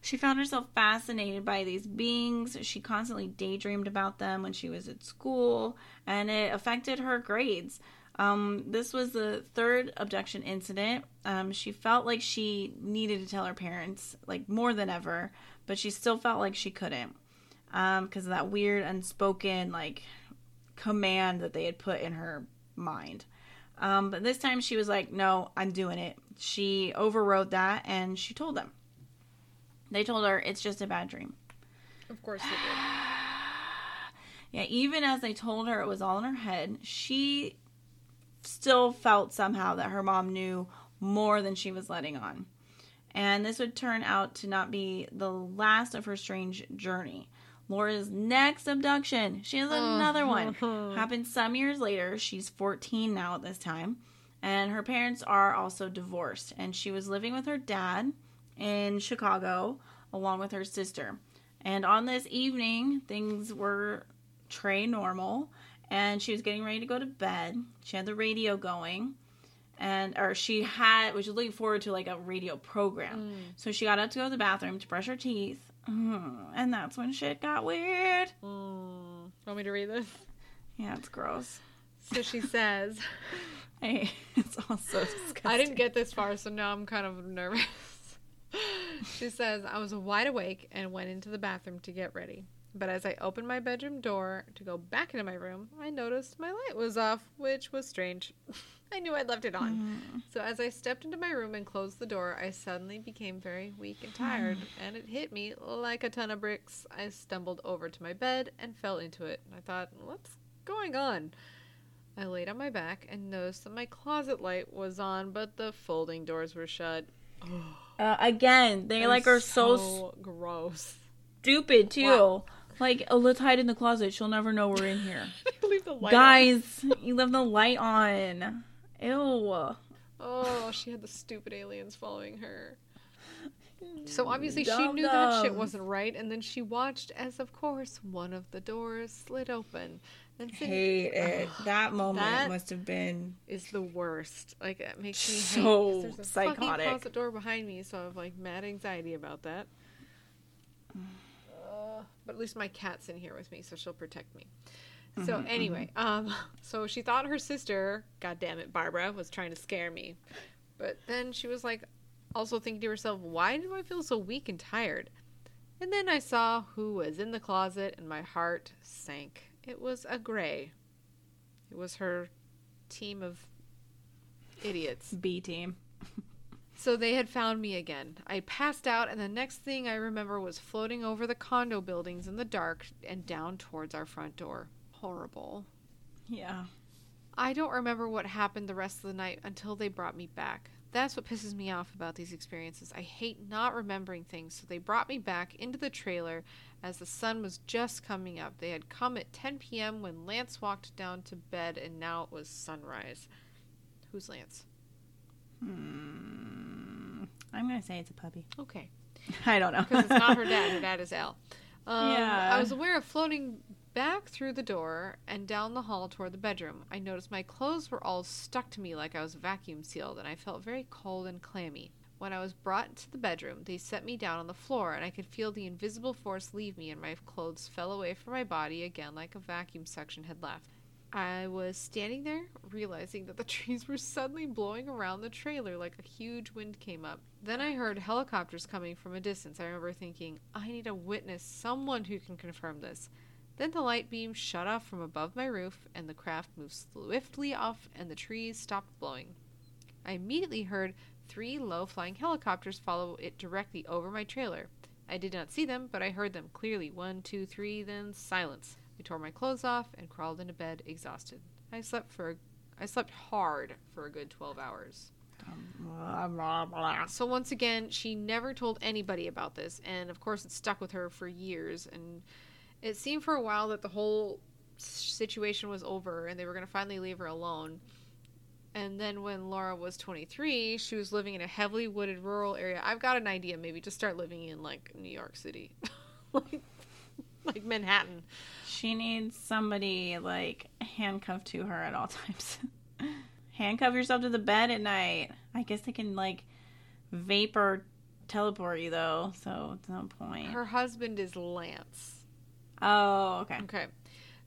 She found herself fascinated by these beings. She constantly daydreamed about them when she was at school, and it affected her grades. Um, this was the third abduction incident. Um, she felt like she needed to tell her parents, like more than ever, but she still felt like she couldn't because of that weird, unspoken, like command that they had put in her mind. Um, but this time she was like, no, I'm doing it. She overrode that and she told them. They told her it's just a bad dream. Of course they did. Yeah, even as they told her it was all in her head, she still felt somehow that her mom knew more than she was letting on. And this would turn out to not be the last of her strange journey. Laura's next abduction, she has another one, mm-hmm. happened some years later. She's 14 now at this time. And her parents are also divorced. And she was living with her dad in Chicago along with her sister. And on this evening, things were tray normal and she was getting ready to go to bed. She had the radio going and or she had was looking forward to like a radio program. Mm. So she got up to go to the bathroom to brush her teeth. Mm, And that's when shit got weird. Mm. Want me to read this? Yeah, it's gross. So she says, Hey, it's all so disgusting. I didn't get this far, so now I'm kind of nervous. she says, I was wide awake and went into the bathroom to get ready. But as I opened my bedroom door to go back into my room, I noticed my light was off, which was strange. I knew I'd left it on. So as I stepped into my room and closed the door, I suddenly became very weak and tired, and it hit me like a ton of bricks. I stumbled over to my bed and fell into it. I thought, what's going on? I laid on my back and noticed that my closet light was on, but the folding doors were shut. Uh, again, they like are so, gross. stupid too. Wow. Like, let's hide in the closet. She'll never know we're in here. Leave the light on. Guys, you left the light on. Ew. Oh, she had the stupid aliens following her. So obviously she knew that shit wasn't right, and then she watched as, of course, one of the doors slid open. And Cindy Hate it. That moment That- must have been is the worst. Like it makes me hate. So 'cause There's a psychotic. fucking closet door behind me, so I have like mad anxiety about that. Uh, but at least my cat's in here with me, so she'll protect me. So anyway, um, so she thought her sister, God damn it, Barbara, was trying to scare me, but then she was like, also thinking to herself, why do I feel so weak and tired? And then I saw who was in the closet, and my heart sank. It was a gray. It was her team of idiots. B team. So they had found me again. I passed out, and the next thing I remember was floating over the condo buildings in the dark and down towards our front door. Horrible. Yeah. I don't remember what happened the rest of the night until they brought me back. That's what pisses me off about these experiences. I hate not remembering things, so they brought me back into the trailer as the sun was just coming up. They had come at 10 p.m. when Lance walked down to bed, and now it was sunrise. Who's Lance? Hmm. I'm gonna say it's a puppy. Okay. I don't know. because it's not her dad. Her dad is Al. Um, Yeah. I was aware of floating back through the door and down the hall toward the bedroom. I noticed my clothes were all stuck to me like I was vacuum sealed, and I felt very cold and clammy. When I was brought to the bedroom, they set me down on the floor, and I could feel the invisible force leave me, and my clothes fell away from my body again like a vacuum suction had left. I was standing there, realizing that the trees were suddenly blowing around the trailer like a huge wind came up. Then I heard helicopters coming from a distance. I remember thinking, I need a witness, someone who can confirm this. Then the light beam shut off from above my roof, and the craft moved swiftly off, and the trees stopped blowing. I immediately heard three low flying helicopters follow it directly over my trailer. I did not see them, but I heard them clearly. One, two, three, then silence. I tore my clothes off and crawled into bed exhausted. I slept for I slept hard for a good 12 hours. So once again, she never told anybody about this, and of course it stuck with her for years and it seemed for a while that the whole situation was over and they were going to finally leave her alone. And then when Laura was 23, she was living in a heavily wooded rural area. I've got an idea maybe to start living in like New York City. like like Manhattan. She needs somebody like handcuffed to her at all times. Handcuff yourself to the bed at night. I guess they can like vapor teleport you though, so it's no point. Her husband is Lance. Oh, okay. Okay.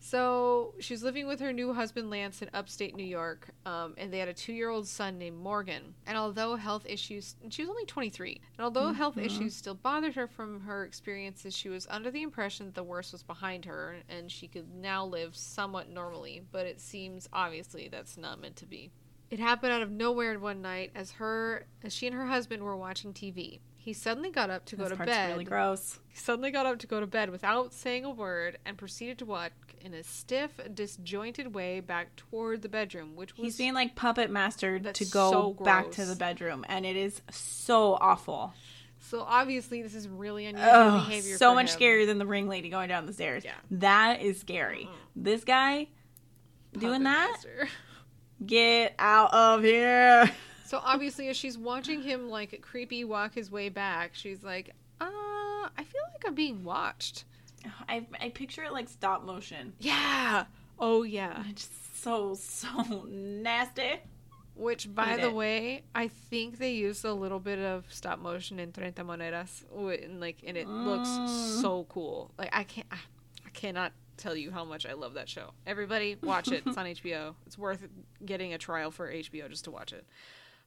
So she was living with her new husband Lance in upstate New York, um, and they had a two-year-old son named Morgan. And although health issues, and she was only 23, and although health Mhm. issues still bothered her from her experiences, she was under the impression that the worst was behind her, and she could now live somewhat normally. But it seems obviously that's not meant to be. It happened out of nowhere one night as her, as she and her husband were watching TV. He suddenly got up to this go to part's bed. really gross. He suddenly got up to go to bed without saying a word and proceeded to walk in a stiff, disjointed way back toward the bedroom, which was He's being like puppet mastered That's to go so back to the bedroom, and it is so awful. so obviously this is really unusual behavior. so much him. scarier than the ring lady going down the stairs. Yeah. That is scary. Mm-hmm. This guy doing that, master. get out of here. So obviously, as she's watching him like creepy walk his way back, she's like, "Uh, I feel like I'm being watched." I I picture it like stop motion. Yeah. Oh yeah. It's so so nasty. Which, by Hate the it. way, I think they used a little bit of stop motion in Treinta Monedas, and like, and it looks Mm. so cool. Like, I can't, I, I cannot tell you how much I love that show. Everybody, watch it. It's on HBO. It's worth getting a trial for HBO just to watch it.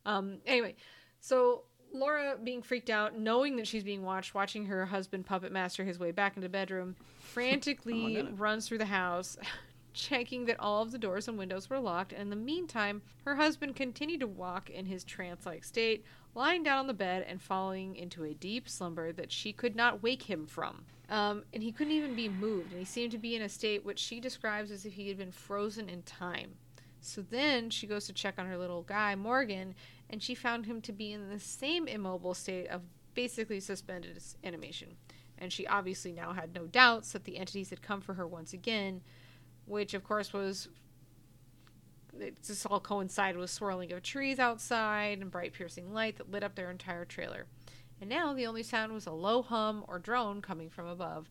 Um. Anyway, so Laura being freaked out, knowing that she's being watched, watching her husband puppet master his way back into bedroom, frantically Oh my God. runs through the house, checking that all of the doors and windows were locked. And in the meantime, her husband continued to walk in his trance like state, lying down on the bed and falling into a deep slumber that she could not wake him from. Um, and he couldn't even be moved, and he seemed to be in a state which she describes as if he had been frozen in time. So then she goes to check on her little guy, Morgan, and she found him to be in the same immobile state of basically suspended animation. And she obviously now had no doubts that the entities had come for her once again, which of course was. It just all coincided with swirling of trees outside and bright piercing light that lit up their entire trailer. And now the only sound was a low hum or drone coming from above.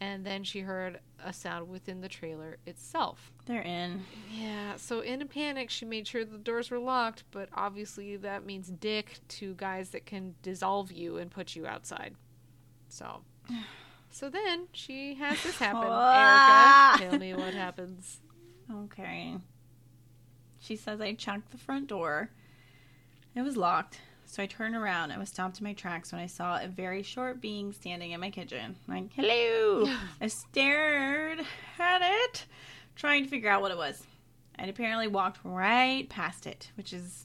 And then she heard a sound within the trailer itself. They're in. Yeah, so in a panic, she made sure the doors were locked, but obviously that means dick to guys that can dissolve you and put you outside. So, so then she has this happen. Erica, tell me what happens. Okay. She says I checked the front door. It was locked. So I turned around and was stopped in my tracks when I saw a very short being standing in my kitchen. Like, hello. I stared at it, trying to figure out what it was. And apparently walked right past it, which is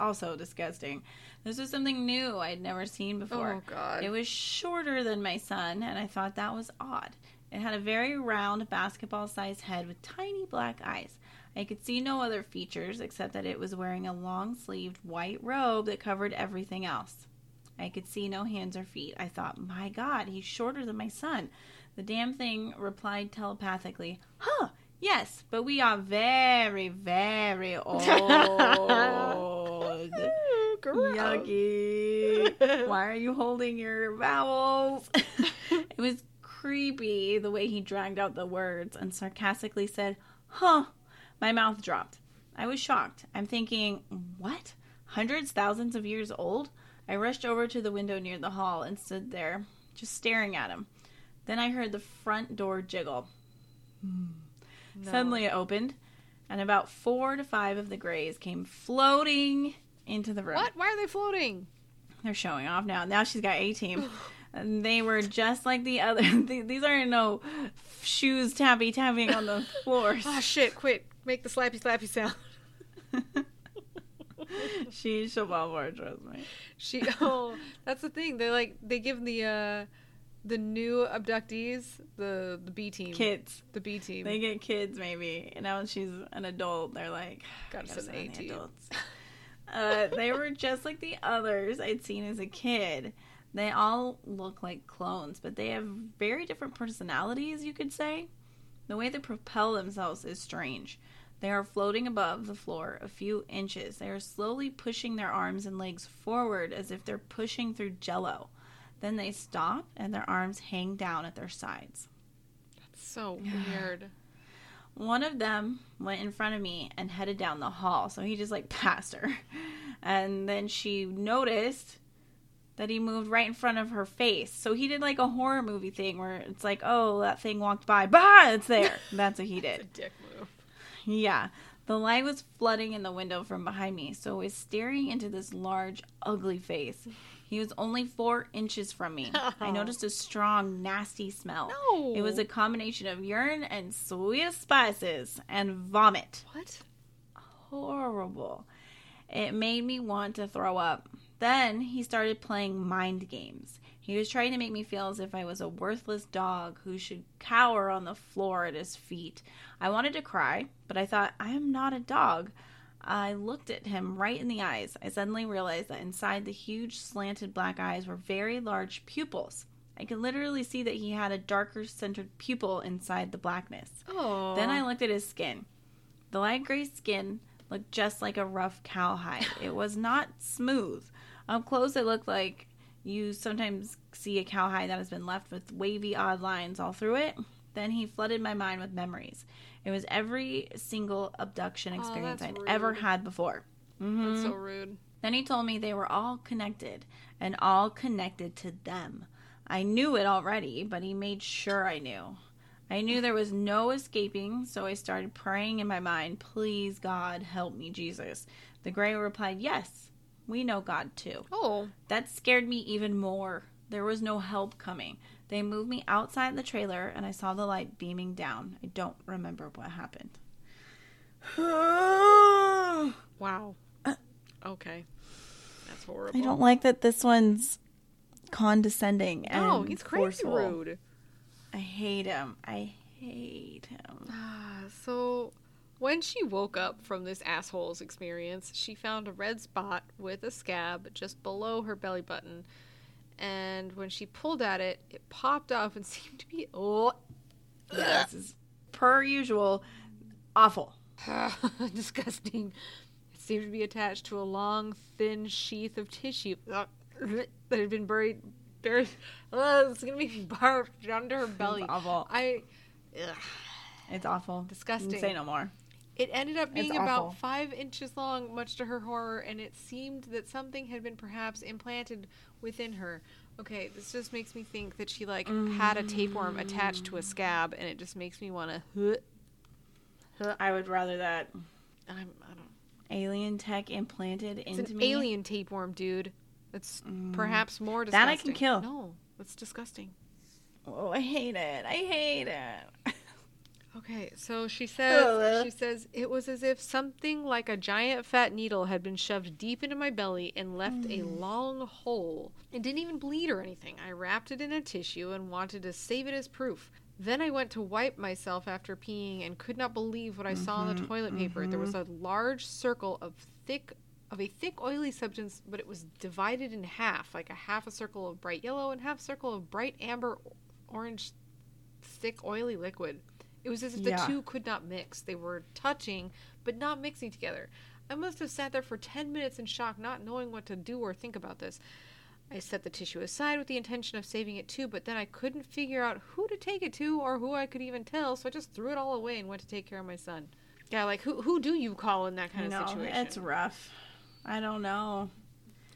also disgusting. This was something new I'd never seen before. Oh God. It was shorter than my son, and I thought that was odd. It had a very round basketball sized head with tiny black eyes. I could see no other features except that it was wearing a long sleeved white robe that covered everything else. I could see no hands or feet. I thought, my God, he's shorter than my son. The damn thing replied telepathically, Huh, yes, but we are very, very old. Yucky. Why are you holding your vowels? it was creepy the way he dragged out the words and sarcastically said, Huh. My mouth dropped. I was shocked. I'm thinking, What? Hundreds, thousands of years old? I rushed over to the window near the hall and stood there, just staring at him. Then I heard the front door jiggle. Hmm. No. Suddenly it opened, and about four to five of the Greys came floating into the room. What? Why are they floating? They're showing off now. Now she's got A team. and they were just like the other. These aren't no shoes tappy tapping on the floors. Oh shit! Quit. Make the slappy slappy sound. she she'll fall for it, trust me. She. Oh, that's the thing. They like they give the uh the new abductees the the B team. Kids. The B team. They get kids maybe. And now when she's an adult, they're like Gotta gotta send send the adults. uh, they were just like the others I'd seen as a kid. They all look like clones, but they have very different personalities, you could say. The way they propel themselves is strange. They are floating above the floor a few inches. They are slowly pushing their arms and legs forward as if they're pushing through jello. Then they stop and their arms hang down at their sides. That's so weird. One of them went in front of me and headed down the hall, so he just like passed her. And then she noticed that he moved right in front of her face. So he did like a horror movie thing where it's like, oh, that thing walked by, bah, it's there. That's what he did. dick. Yeah. The light was flooding in the window from behind me, so I was staring into this large, ugly face. He was only four inches from me. I noticed a strong, nasty smell. No. It was a combination of urine and sweet spices and vomit. what? Horrible. It made me want to throw up. Then he started playing mind games. He was trying to make me feel as if I was a worthless dog who should cower on the floor at his feet. I wanted to cry, but I thought, I am not a dog. I looked at him right in the eyes. I suddenly realized that inside the huge slanted black eyes were very large pupils. I could literally see that he had a darker centered pupil inside the blackness. Oh. Then I looked at his skin. The light gray skin looked just like a rough cowhide. it was not smooth. Up close, it looked like you sometimes see a cowhide that has been left with wavy, odd lines all through it. Then he flooded my mind with memories. It was every single abduction Oh, experience that's I'd ever had before. Mm-hmm. That's so rude. Then he told me they were all connected and all connected to them. I knew it already, but he made sure I knew. I knew there was no escaping, so I started praying in my mind, Please, God, help me, Jesus. The gray replied, Yes, we know God too. Oh. That scared me even more. There was no help coming. They moved me outside the trailer and I saw the light beaming down. I don't remember what happened. Wow. Okay. That's horrible. I don't like that this one's condescending and No, he's crazy forceful. rude. I hate him. I hate him. Ah, so when she woke up from this asshole's experience, she found a red spot with a scab just below her belly button. And when she pulled at it, it popped off and seemed to be oh Yeah, this is per usual awful. disgusting. It seemed to be attached to a long, thin sheath of tissue that had been buried. buried uh, it's gonna be barfed under her belly. It's awful. I. Ugh. It's awful. Disgusting. Say no more. It ended up being about five inches long, much to her horror, and it seemed that something had been perhaps implanted within her. Okay, this just makes me think that she like had a tapeworm attached to a scab, and it just makes me want to. I would rather that I'm, I don't. alien tech implanted It's into an me. alien tapeworm, dude. That's Mm. perhaps more That disgusting. I can kill. No, that's disgusting. Oh, I hate it. I hate it. Okay, so she says Ugh. she says it was as if something like a giant fat needle had been shoved deep into my belly and left a Mm. long hole. It didn't even bleed or anything. I wrapped it in a tissue and wanted to save it as proof. Then I went to wipe myself after peeing and could not believe what I saw on the Mhm, toilet paper. There was a large circle of thick of a thick oily substance, but it was divided in half, like a half a circle of bright yellow and half circle of bright amber orange thick oily liquid. It was as if the Yeah. two could not mix. They were touching, but not mixing together. I must have sat there for 10 minutes in shock, not knowing what to do or think about this. I set the tissue aside with the intention of saving it too, but then I couldn't figure out who to take it to or who I could even tell, so I just threw it all away and went to take care of my son. Yeah, like who who do you call in that kind I of situation? it's rough. I don't know.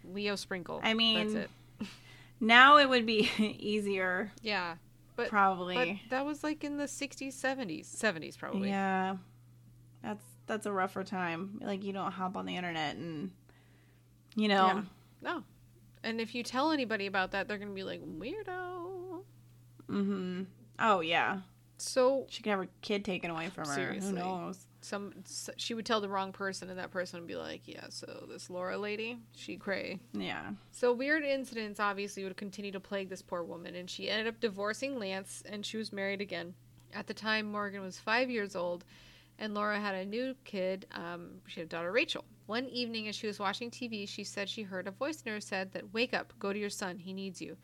Leo Sprinkle. I mean, that's it. Now it would be easier, Yeah, but probably. but that was like in the 60s, 70s, 70s probably. Yeah, that's that's a rougher time. Like you don't hop on the internet and you know. Yeah. No. And if you tell anybody about that, they're gonna be like weirdo. Mm-hmm. Oh yeah, So she can have her kid taken away from her. Seriously. Who knows? Some she would tell the wrong person, and that person would be like, "Yeah, so this Laura lady, she cray." Yeah. So weird incidents obviously would continue to plague this poor woman, and she ended up divorcing Lance, and she was married again. At the time, Morgan was five years old, and Laura had a new kid. Um, she had a daughter, Rachel. One evening, as she was watching TV, she said she heard a voice in her said that, "Wake up, go to your son, he needs you."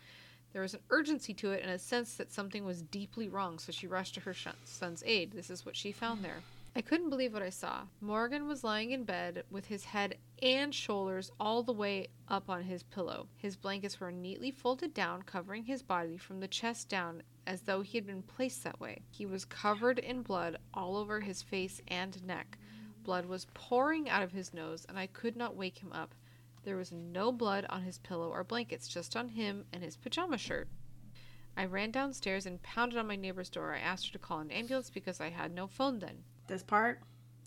There was an urgency to it and a sense that something was deeply wrong, so she rushed to her sh- son's aid. This is what she found there. I couldn't believe what I saw. Morgan was lying in bed with his head and shoulders all the way up on his pillow. His blankets were neatly folded down, covering his body from the chest down as though he had been placed that way. He was covered in blood all over his face and neck. Blood was pouring out of his nose, and I could not wake him up. There was no blood on his pillow or blankets, just on him and his pajama shirt. I ran downstairs and pounded on my neighbor's door. I asked her to call an ambulance because I had no phone then. This part,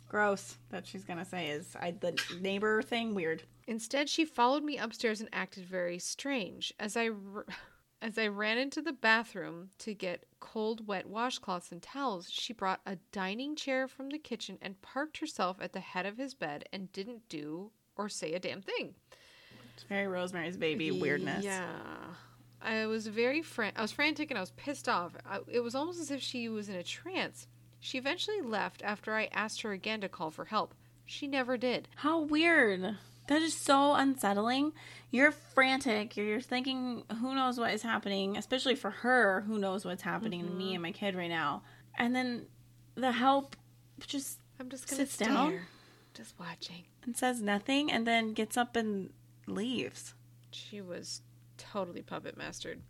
gross. That she's gonna say is I the neighbor thing weird. Instead, she followed me upstairs and acted very strange. As I r- as I ran into the bathroom to get cold, wet washcloths and towels, she brought a dining chair from the kitchen and parked herself at the head of his bed and didn't do or say a damn thing. It's very Rosemary's Baby weirdness. Yeah. I was very fran- I was frantic and I was pissed off. I- it was almost as if she was in a trance. She eventually left after I asked her again to call for help. She never did. How weird. That is so unsettling. You're frantic. You're, you're thinking, who knows what is happening, especially for her, who knows what's happening to me mm-hmm. and my kid right now. And then the help just I'm just gonna Sits down? stare, just watching. and says nothing and then gets up and leaves. She was totally puppet mastered.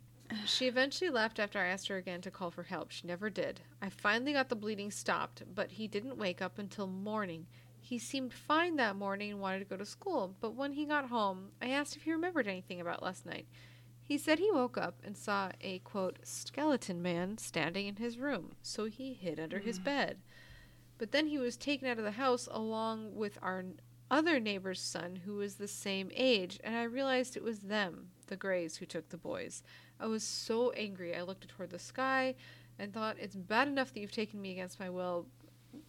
She eventually left after I asked her again to call for help. She never did. I finally got the bleeding stopped, but he didn't wake up until morning. He seemed fine that morning and wanted to go to school, but when he got home, I asked if he remembered anything about last night. He said he woke up and saw a quote skeleton man standing in his room, so he hid under his mm. bed. But then he was taken out of the house along with our other neighbor's son, who was the same age, and I realized it was them, the Greys, who took the boys. I was so angry. I looked toward the sky and thought, it's bad enough that you've taken me against my will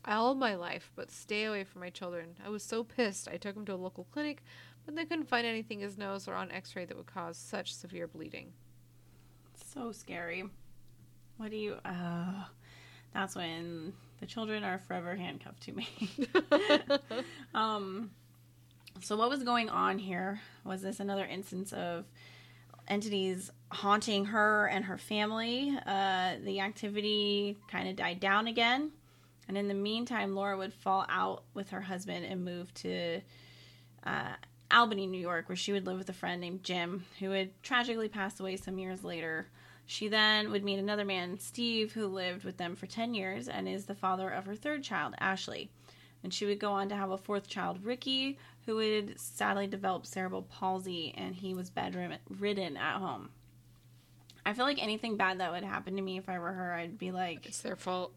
all my life, but stay away from my children. I was so pissed. I took him to a local clinic, but they couldn't find anything in his nose or on x ray that would cause such severe bleeding. So scary. What do you. Uh, that's when the children are forever handcuffed to me. um, so, what was going on here? Was this another instance of entities haunting her and her family? Uh, the activity kind of died down again. And in the meantime, Laura would fall out with her husband and move to uh, Albany, New York, where she would live with a friend named Jim, who had tragically passed away some years later. She then would meet another man, Steve, who lived with them for 10 years and is the father of her third child, Ashley. And she would go on to have a fourth child, Ricky, who would sadly develop cerebral palsy and he was bedridden at home. I feel like anything bad that would happen to me if I were her, I'd be like, It's their fault.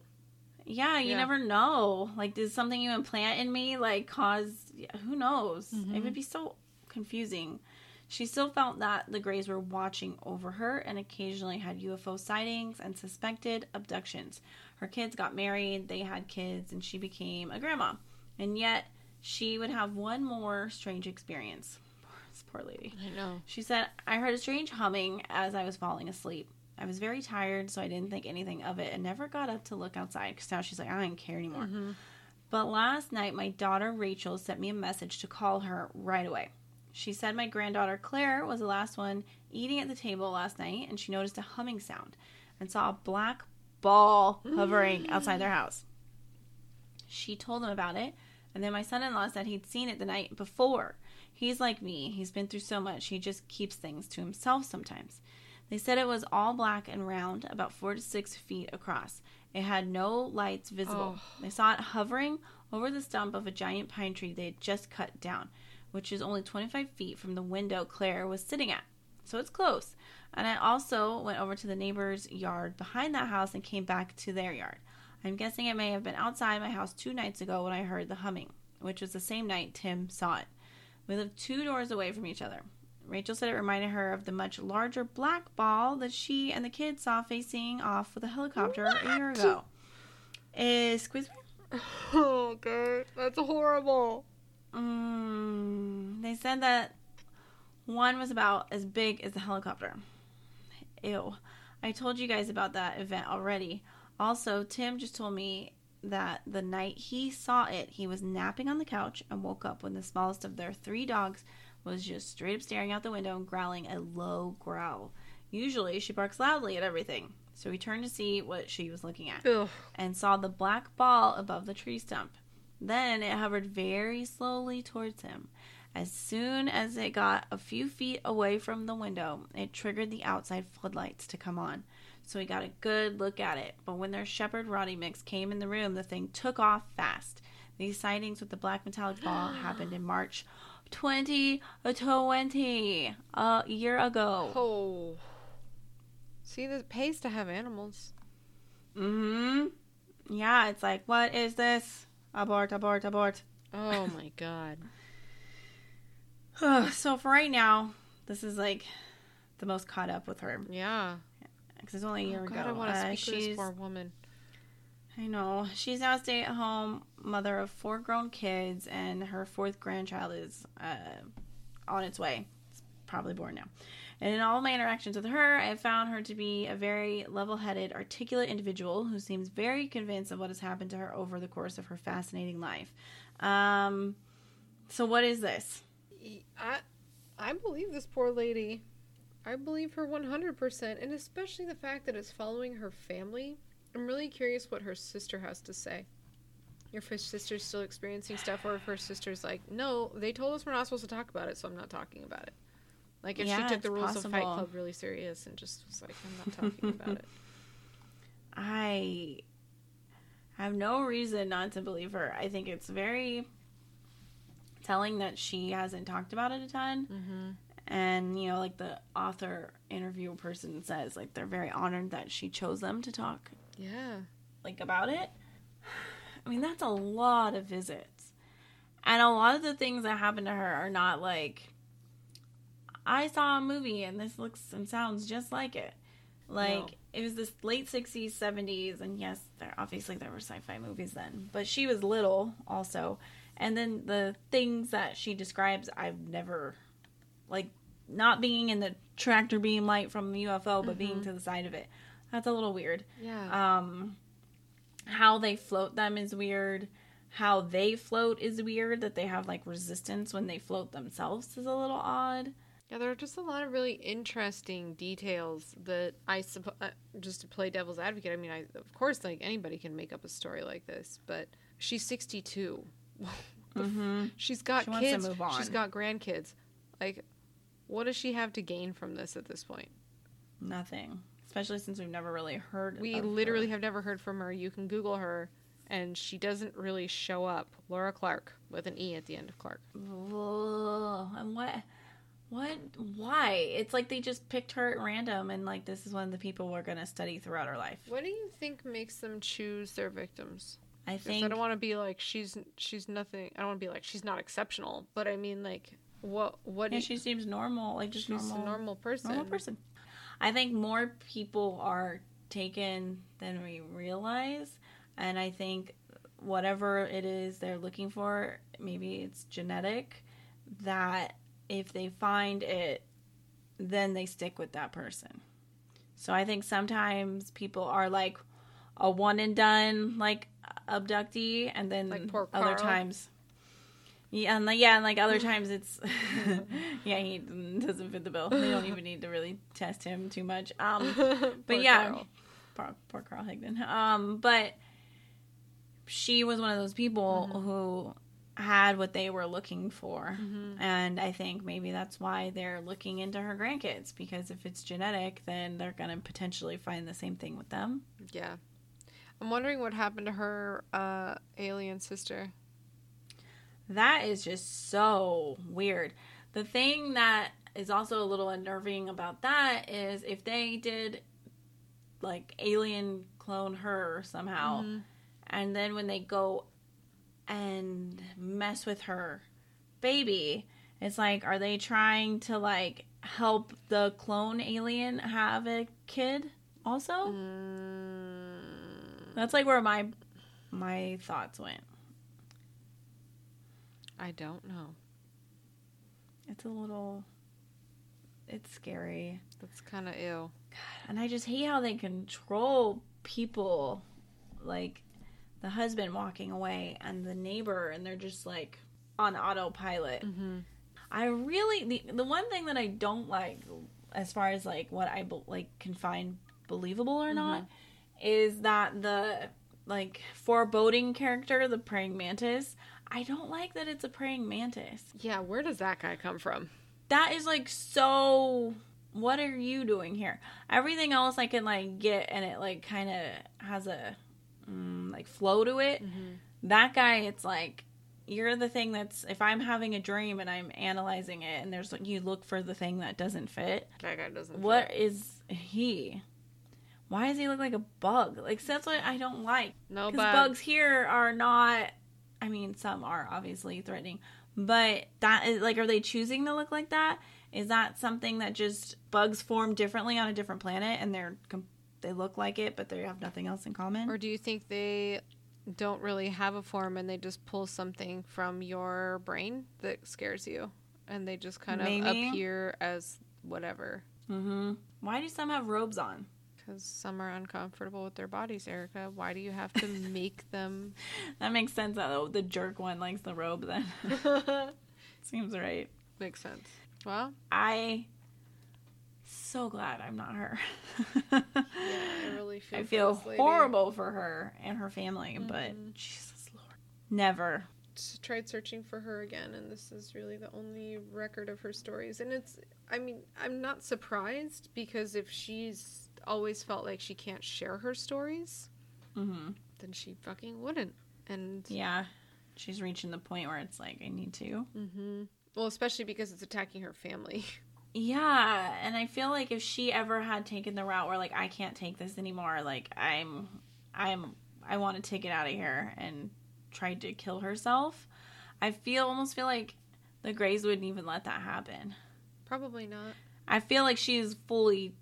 yeah, you Yeah. never know. Like, does something you implant in me like cause? Who knows? It mm-hmm. would be so confusing. She still felt that the Greys were watching over her and occasionally had UFO sightings and suspected abductions. Her kids got married, they had kids, and she became a grandma. And yet, she would have one more strange experience. Poor, this poor lady. I know. She said, I heard a strange humming as I was falling asleep. I was very tired, so I didn't think anything of it and never got up to look outside because now she's like, I don't care anymore. Mm-hmm. But last night, my daughter Rachel sent me a message to call her right away. She said my granddaughter Claire was the last one eating at the table last night and she noticed a humming sound and saw a black ball mm. hovering outside their house. She told them about it, and then my son in law said he'd seen it the night before. He's like me. He's been through so much. He just keeps things to himself sometimes. They said it was all black and round, about four to six feet across. It had no lights visible. Oh. They saw it hovering over the stump of a giant pine tree they had just cut down, which is only 25 feet from the window Claire was sitting at. So it's close. And I also went over to the neighbor's yard behind that house and came back to their yard. I'm guessing it may have been outside my house two nights ago when I heard the humming, which was the same night Tim saw it. We live two doors away from each other. Rachel said it reminded her of the much larger black ball that she and the kids saw facing off with a helicopter a year ago. Excuse me? Oh god, that's horrible. Mm, they said that one was about as big as the helicopter. Ew. I told you guys about that event already. Also, Tim just told me that the night he saw it, he was napping on the couch and woke up when the smallest of their three dogs was just straight up staring out the window and growling a low growl. Usually, she barks loudly at everything. So he turned to see what she was looking at Ugh. and saw the black ball above the tree stump. Then it hovered very slowly towards him. As soon as it got a few feet away from the window, it triggered the outside floodlights to come on. So he got a good look at it. But when their Shepherd Rottie mix came in the room, the thing took off fast. These sightings with the black metallic ball happened in March 2020, a year ago. Oh. See, this pays to have animals. Mm hmm. Yeah, it's like, what is this? Abort, abort, abort. Oh my god. So for right now, this is like the most caught up with her Yeah. because it's only a year Oh, ago. god, I want to Uh, speak to this poor woman. I know she's now a stay-at-home mother of four grown kids, and her fourth grandchild is uh, on its way. It's probably born now. And in all my interactions with her, I have found her to be a very level-headed, articulate individual who seems very convinced of what has happened to her over the course of her fascinating life. Um, so what is this? I I believe this poor lady. I believe her 100%, and especially the fact that it's following her family. I'm really curious what her sister has to say. If her sister's still experiencing stuff, or if her sister's like, no, they told us we're not supposed to talk about it, so I'm not talking about it. Like if Yeah, she took the rules of Fight. Club really serious and just was like, I'm not talking about it. I have no reason not to believe her. I think it's very telling that she hasn't talked about it a ton. Mm-hmm. And, you know, like the author interview person says, like, they're very honored that she chose them to talk, Yeah. like, about it. I mean, that's a lot of visits. And a lot of the things that happen to her are not like, I saw a movie and this looks and sounds just like it. Like, No. it was this late 60s, 70s, and yes, there obviously there were sci fi movies then, but she was little also. And then the things that she describes, I've never, like, not being in the tractor beam light from the UFO, but mm-hmm. being to the side of it. That's a little weird. Yeah. Um, how they float them is weird. How they float is weird. That they have like resistance when they float themselves is a little odd. Yeah, there are just a lot of really interesting details that I suppose, uh, just to play devil's advocate. I mean, I of course, like anybody can make up a story like this, but she's 62. Mm-hmm. she's got She wants to kids. move on. She's got grandkids. Like, what does she have to gain from this at this point? Nothing. Especially since we've never really heard. We literally her. have never heard from her. You can Google her, and she doesn't really show up. Laura Clark with an e at the end of Clark. And what? What? Why? It's like they just picked her at random, and like this is one of the people we're gonna study throughout her life. What do you think makes them choose their victims? I think I don't want to be like she's she's nothing. I don't want to be like she's not exceptional. But I mean, like, what what? yeah, she seems normal, like just she's normal, a normal person. normal person. I think more people are taken than we realize, and I think whatever it is they're looking for, maybe it's genetic, that if they find it, then they stick with that person. So I think sometimes people are like a one and done like abductee, and then Like poor other times. Yeah, and like, yeah, and like other times it's, yeah, he doesn't fit the bill. They don't even need to really test him too much. Um, but yeah, poor, poor Carl Higdon. Um, but she was one of those people Mhm. who had what they were looking for. Mhm. And I think maybe that's why they're looking into her grandkids because if it's genetic, then they're going to potentially find the same thing with them. Yeah. I'm wondering what happened to her uh, alien sister. That is just so weird. The thing that is also a little unnerving about that is if they did like alien clone her somehow Mhm. and then when they go and mess with her baby, it's like are they trying to like help the clone alien have a kid also? Mm, That's like where my my thoughts went. I don't know. It's a little it's scary. That's kind of ill. And I just hate how they control people like the husband walking away and the neighbor and they're just like on autopilot. Mm-hmm. I really the the one thing that I don't like as far as like what I be- like can find believable or not is that the like foreboding character, the praying mantis, I don't like that it's a praying mantis. Yeah, where does that guy come from? That is like so what are you doing here? Everything else I can like get and it like kind of has a mm, like flow to it. Mm-hmm. That guy it's like you're the thing that's if I'm having a dream and I'm analyzing it and there's you look for the thing that doesn't fit. That guy doesn't. What fit. is he? Why does he look like a bug? Like that's what I don't like. No Because bug. bugs here are not. I mean, some are obviously threatening, but that is like, are they choosing to look like that? Is that something that just bugs form differently on a different planet and they're they look like it, but they have nothing else in common? Or do you think they don't really have a form and they just pull something from your brain that scares you, and they just kind of Maybe. appear as whatever? mm-hmm. Why do some have robes on? Because some are uncomfortable with their bodies, Erica. Why do you have to make them? That makes sense. Though the jerk one likes the robe. Then seems right. Makes sense. Well, I so glad I'm not her. yeah, I really feel. I feel horrible for her and her family, but Mhm. Jesus Lord, never. Tried searching for her again, and this is really the only record of her stories. And it's, I mean, I'm not surprised because if she's always felt like she can't share her stories, hmm then she fucking wouldn't. And Yeah, she's reaching the point where it's like I need to. hmm well, especially because it's attacking her family. Yeah, and I feel like if she ever had taken the route where like I can't take this anymore, like I'm, I'm, I want to take it out of here and tried to kill herself, I feel almost feel like the Greys wouldn't even let that happen. Probably not. I feel like she's fully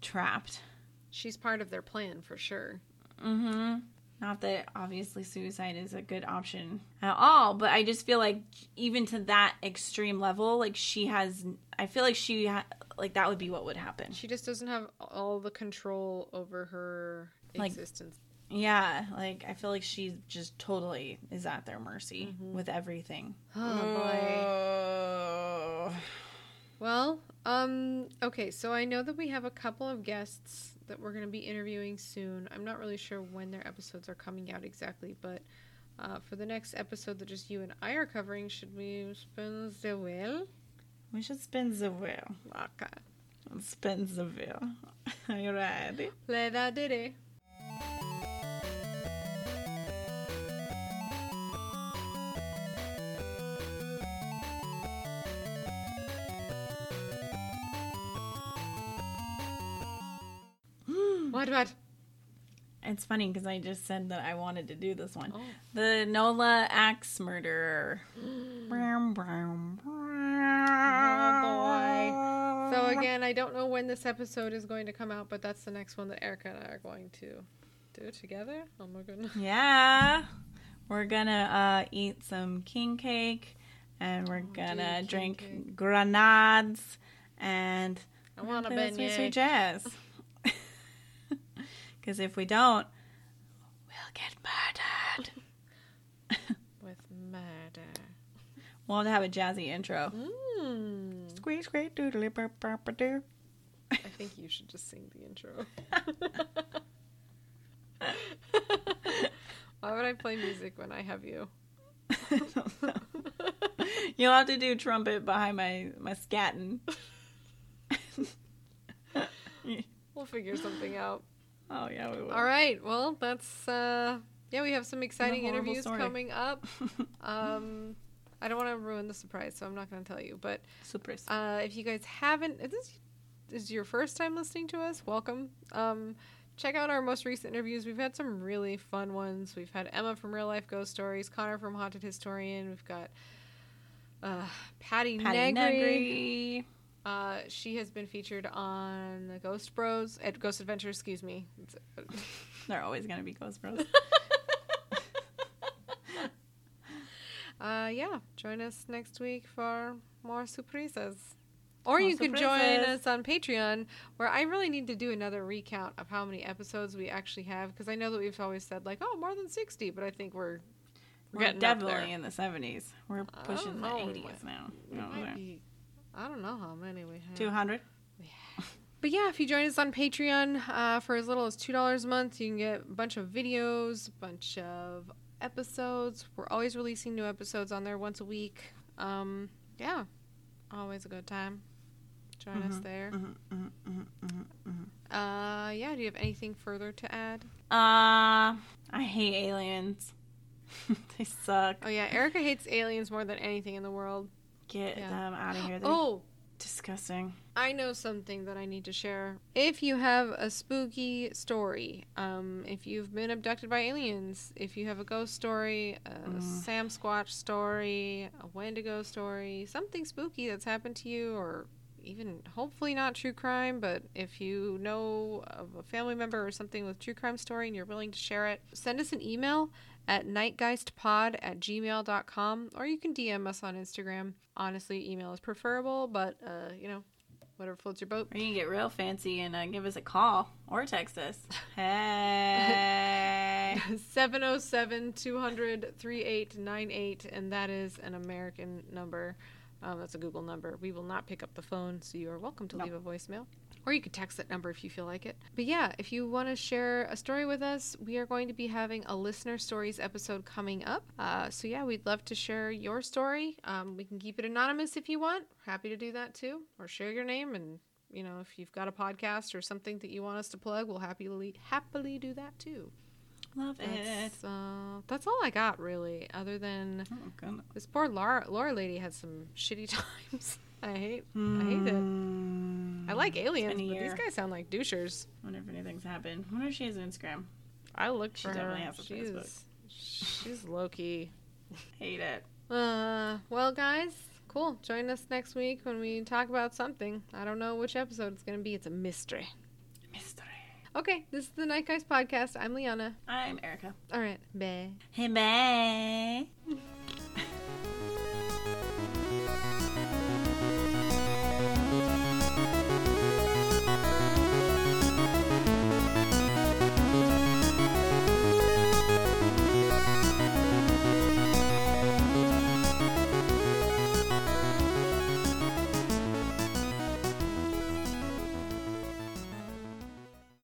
trapped. She's part of their plan for sure. Mm-hmm. Not that obviously suicide is a good option at all, but I just feel like even to that extreme level, like she has, I feel like she, ha- like that would be what would happen. She just doesn't have all the control over her Like- existence. Yeah, like I feel like she just totally is at their mercy Mhm. with everything. Oh boy. Well, um, okay, so I know that we have a couple of guests that we're going to be interviewing soon. I'm not really sure when their episodes are coming out exactly, but uh, for the next episode that just you and I are covering, should we spin the wheel? We should spin the wheel. Okay. Spin the wheel. Are you ready? Leda did What, what? It's funny because I just said that I wanted to do this one. Oh. The Nola axe murderer. Oh, boy. So again, I don't know when this episode is going to come out, but that's the next one that Erica and I are going to do together. Oh my goodness. Yeah. We're gonna uh, eat some king cake and we're Oh, gonna dude, drink cake. grenades and I want a sweet, sweet jazz. Because if we don't, we'll get murdered. with murder. We'll have to have a jazzy intro. Mm. Squeak, squeak, doodly, burp, burp, burp, doo. I think you should just sing the intro. Why would I play music when I have you? You'll have to do trumpet behind my my scatting. we'll figure something out. Oh yeah, we will. All right. Well, that's uh yeah, we have some exciting interviews story. coming up. Um I don't want to ruin the surprise, so I'm not going to tell you, but Surprise. Uh, if you guys haven't, if this is your first time listening to us, welcome. Um, check out our most recent interviews. We've had some really fun ones. We've had Emma from Real Life Ghost Stories, Connor from Haunted Historian. We've got uh, Patti, Patti Negri. Negri. Uh, she has been featured on the Ghost Bros at Ghost Adventures. Excuse me. They're always gonna be Ghost Bros. uh, yeah, join us next week for more surprises. Or More you can join us on Patreon, where I really need to do another recount of how many episodes we actually have, because I know that we've always said like, oh, more than sixty, but I think we're We're up definitely in the seventies. We're pushing the know, eighties now. We might be- I don't know how many we have. Two hundred. But yeah, if you join us on Patreon uh, for as little as two dollars a month, you can get a bunch of videos, a bunch of episodes. We're always releasing new episodes on there once a week. Um, yeah, always a good time. Join us Mhm, there. mhm, mhm, mhm, mhm, mhm. Uh, yeah. Do you have anything further to add? Uh, I hate aliens. they suck. Oh yeah, Erica hates aliens more than anything in the world. Get Yeah. them out of here. They're Oh, disgusting. I know something that I need to share. If you have a spooky story, um, if you've been abducted by aliens, if you have a ghost story, a Mm. Sasquatch story, a Wendigo story, something spooky that's happened to you, or even hopefully not true crime, but if you know of a family member or something with true crime story and you're willing to share it, send us an email at nightgeistpod at gmail.com or you can DM us on Instagram. Honestly, email is preferable, but, uh, you know, whatever floats your boat. Or you can get real fancy and uh, give us a call or text us. Hey. 707 200 3898, and that is an American number. Um, that's a Google number. We will not pick up the phone, so you are welcome to No. leave a voicemail. Or you could text that number if you feel like it. But yeah, if you want to share a story with us, we are going to be having a listener stories episode coming up. Uh, so yeah, we'd love to share your story. Um, we can keep it anonymous if you want. Happy to do that too. Or share your name and you know if you've got a podcast or something that you want us to plug, we'll happily happily do that too. Love it. That's, uh, that's all I got really. Other than Oh, this poor Laura, Laura lady had some shitty times. I hate. I hate it. I like aliens, been a but these guys sound like douchers. wonder if anything's happened. wonder if she has an Instagram. I looked She for her. definitely has a she's Facebook. she's low key. Hate it. Uh, well, guys, cool. Join us next week when we talk about something. I don't know which episode it's gonna be. It's a mystery. Mystery. Okay, this is the Nightgeist podcast. I'm Liana. I'm Erica. All right, bye. Hey, bye.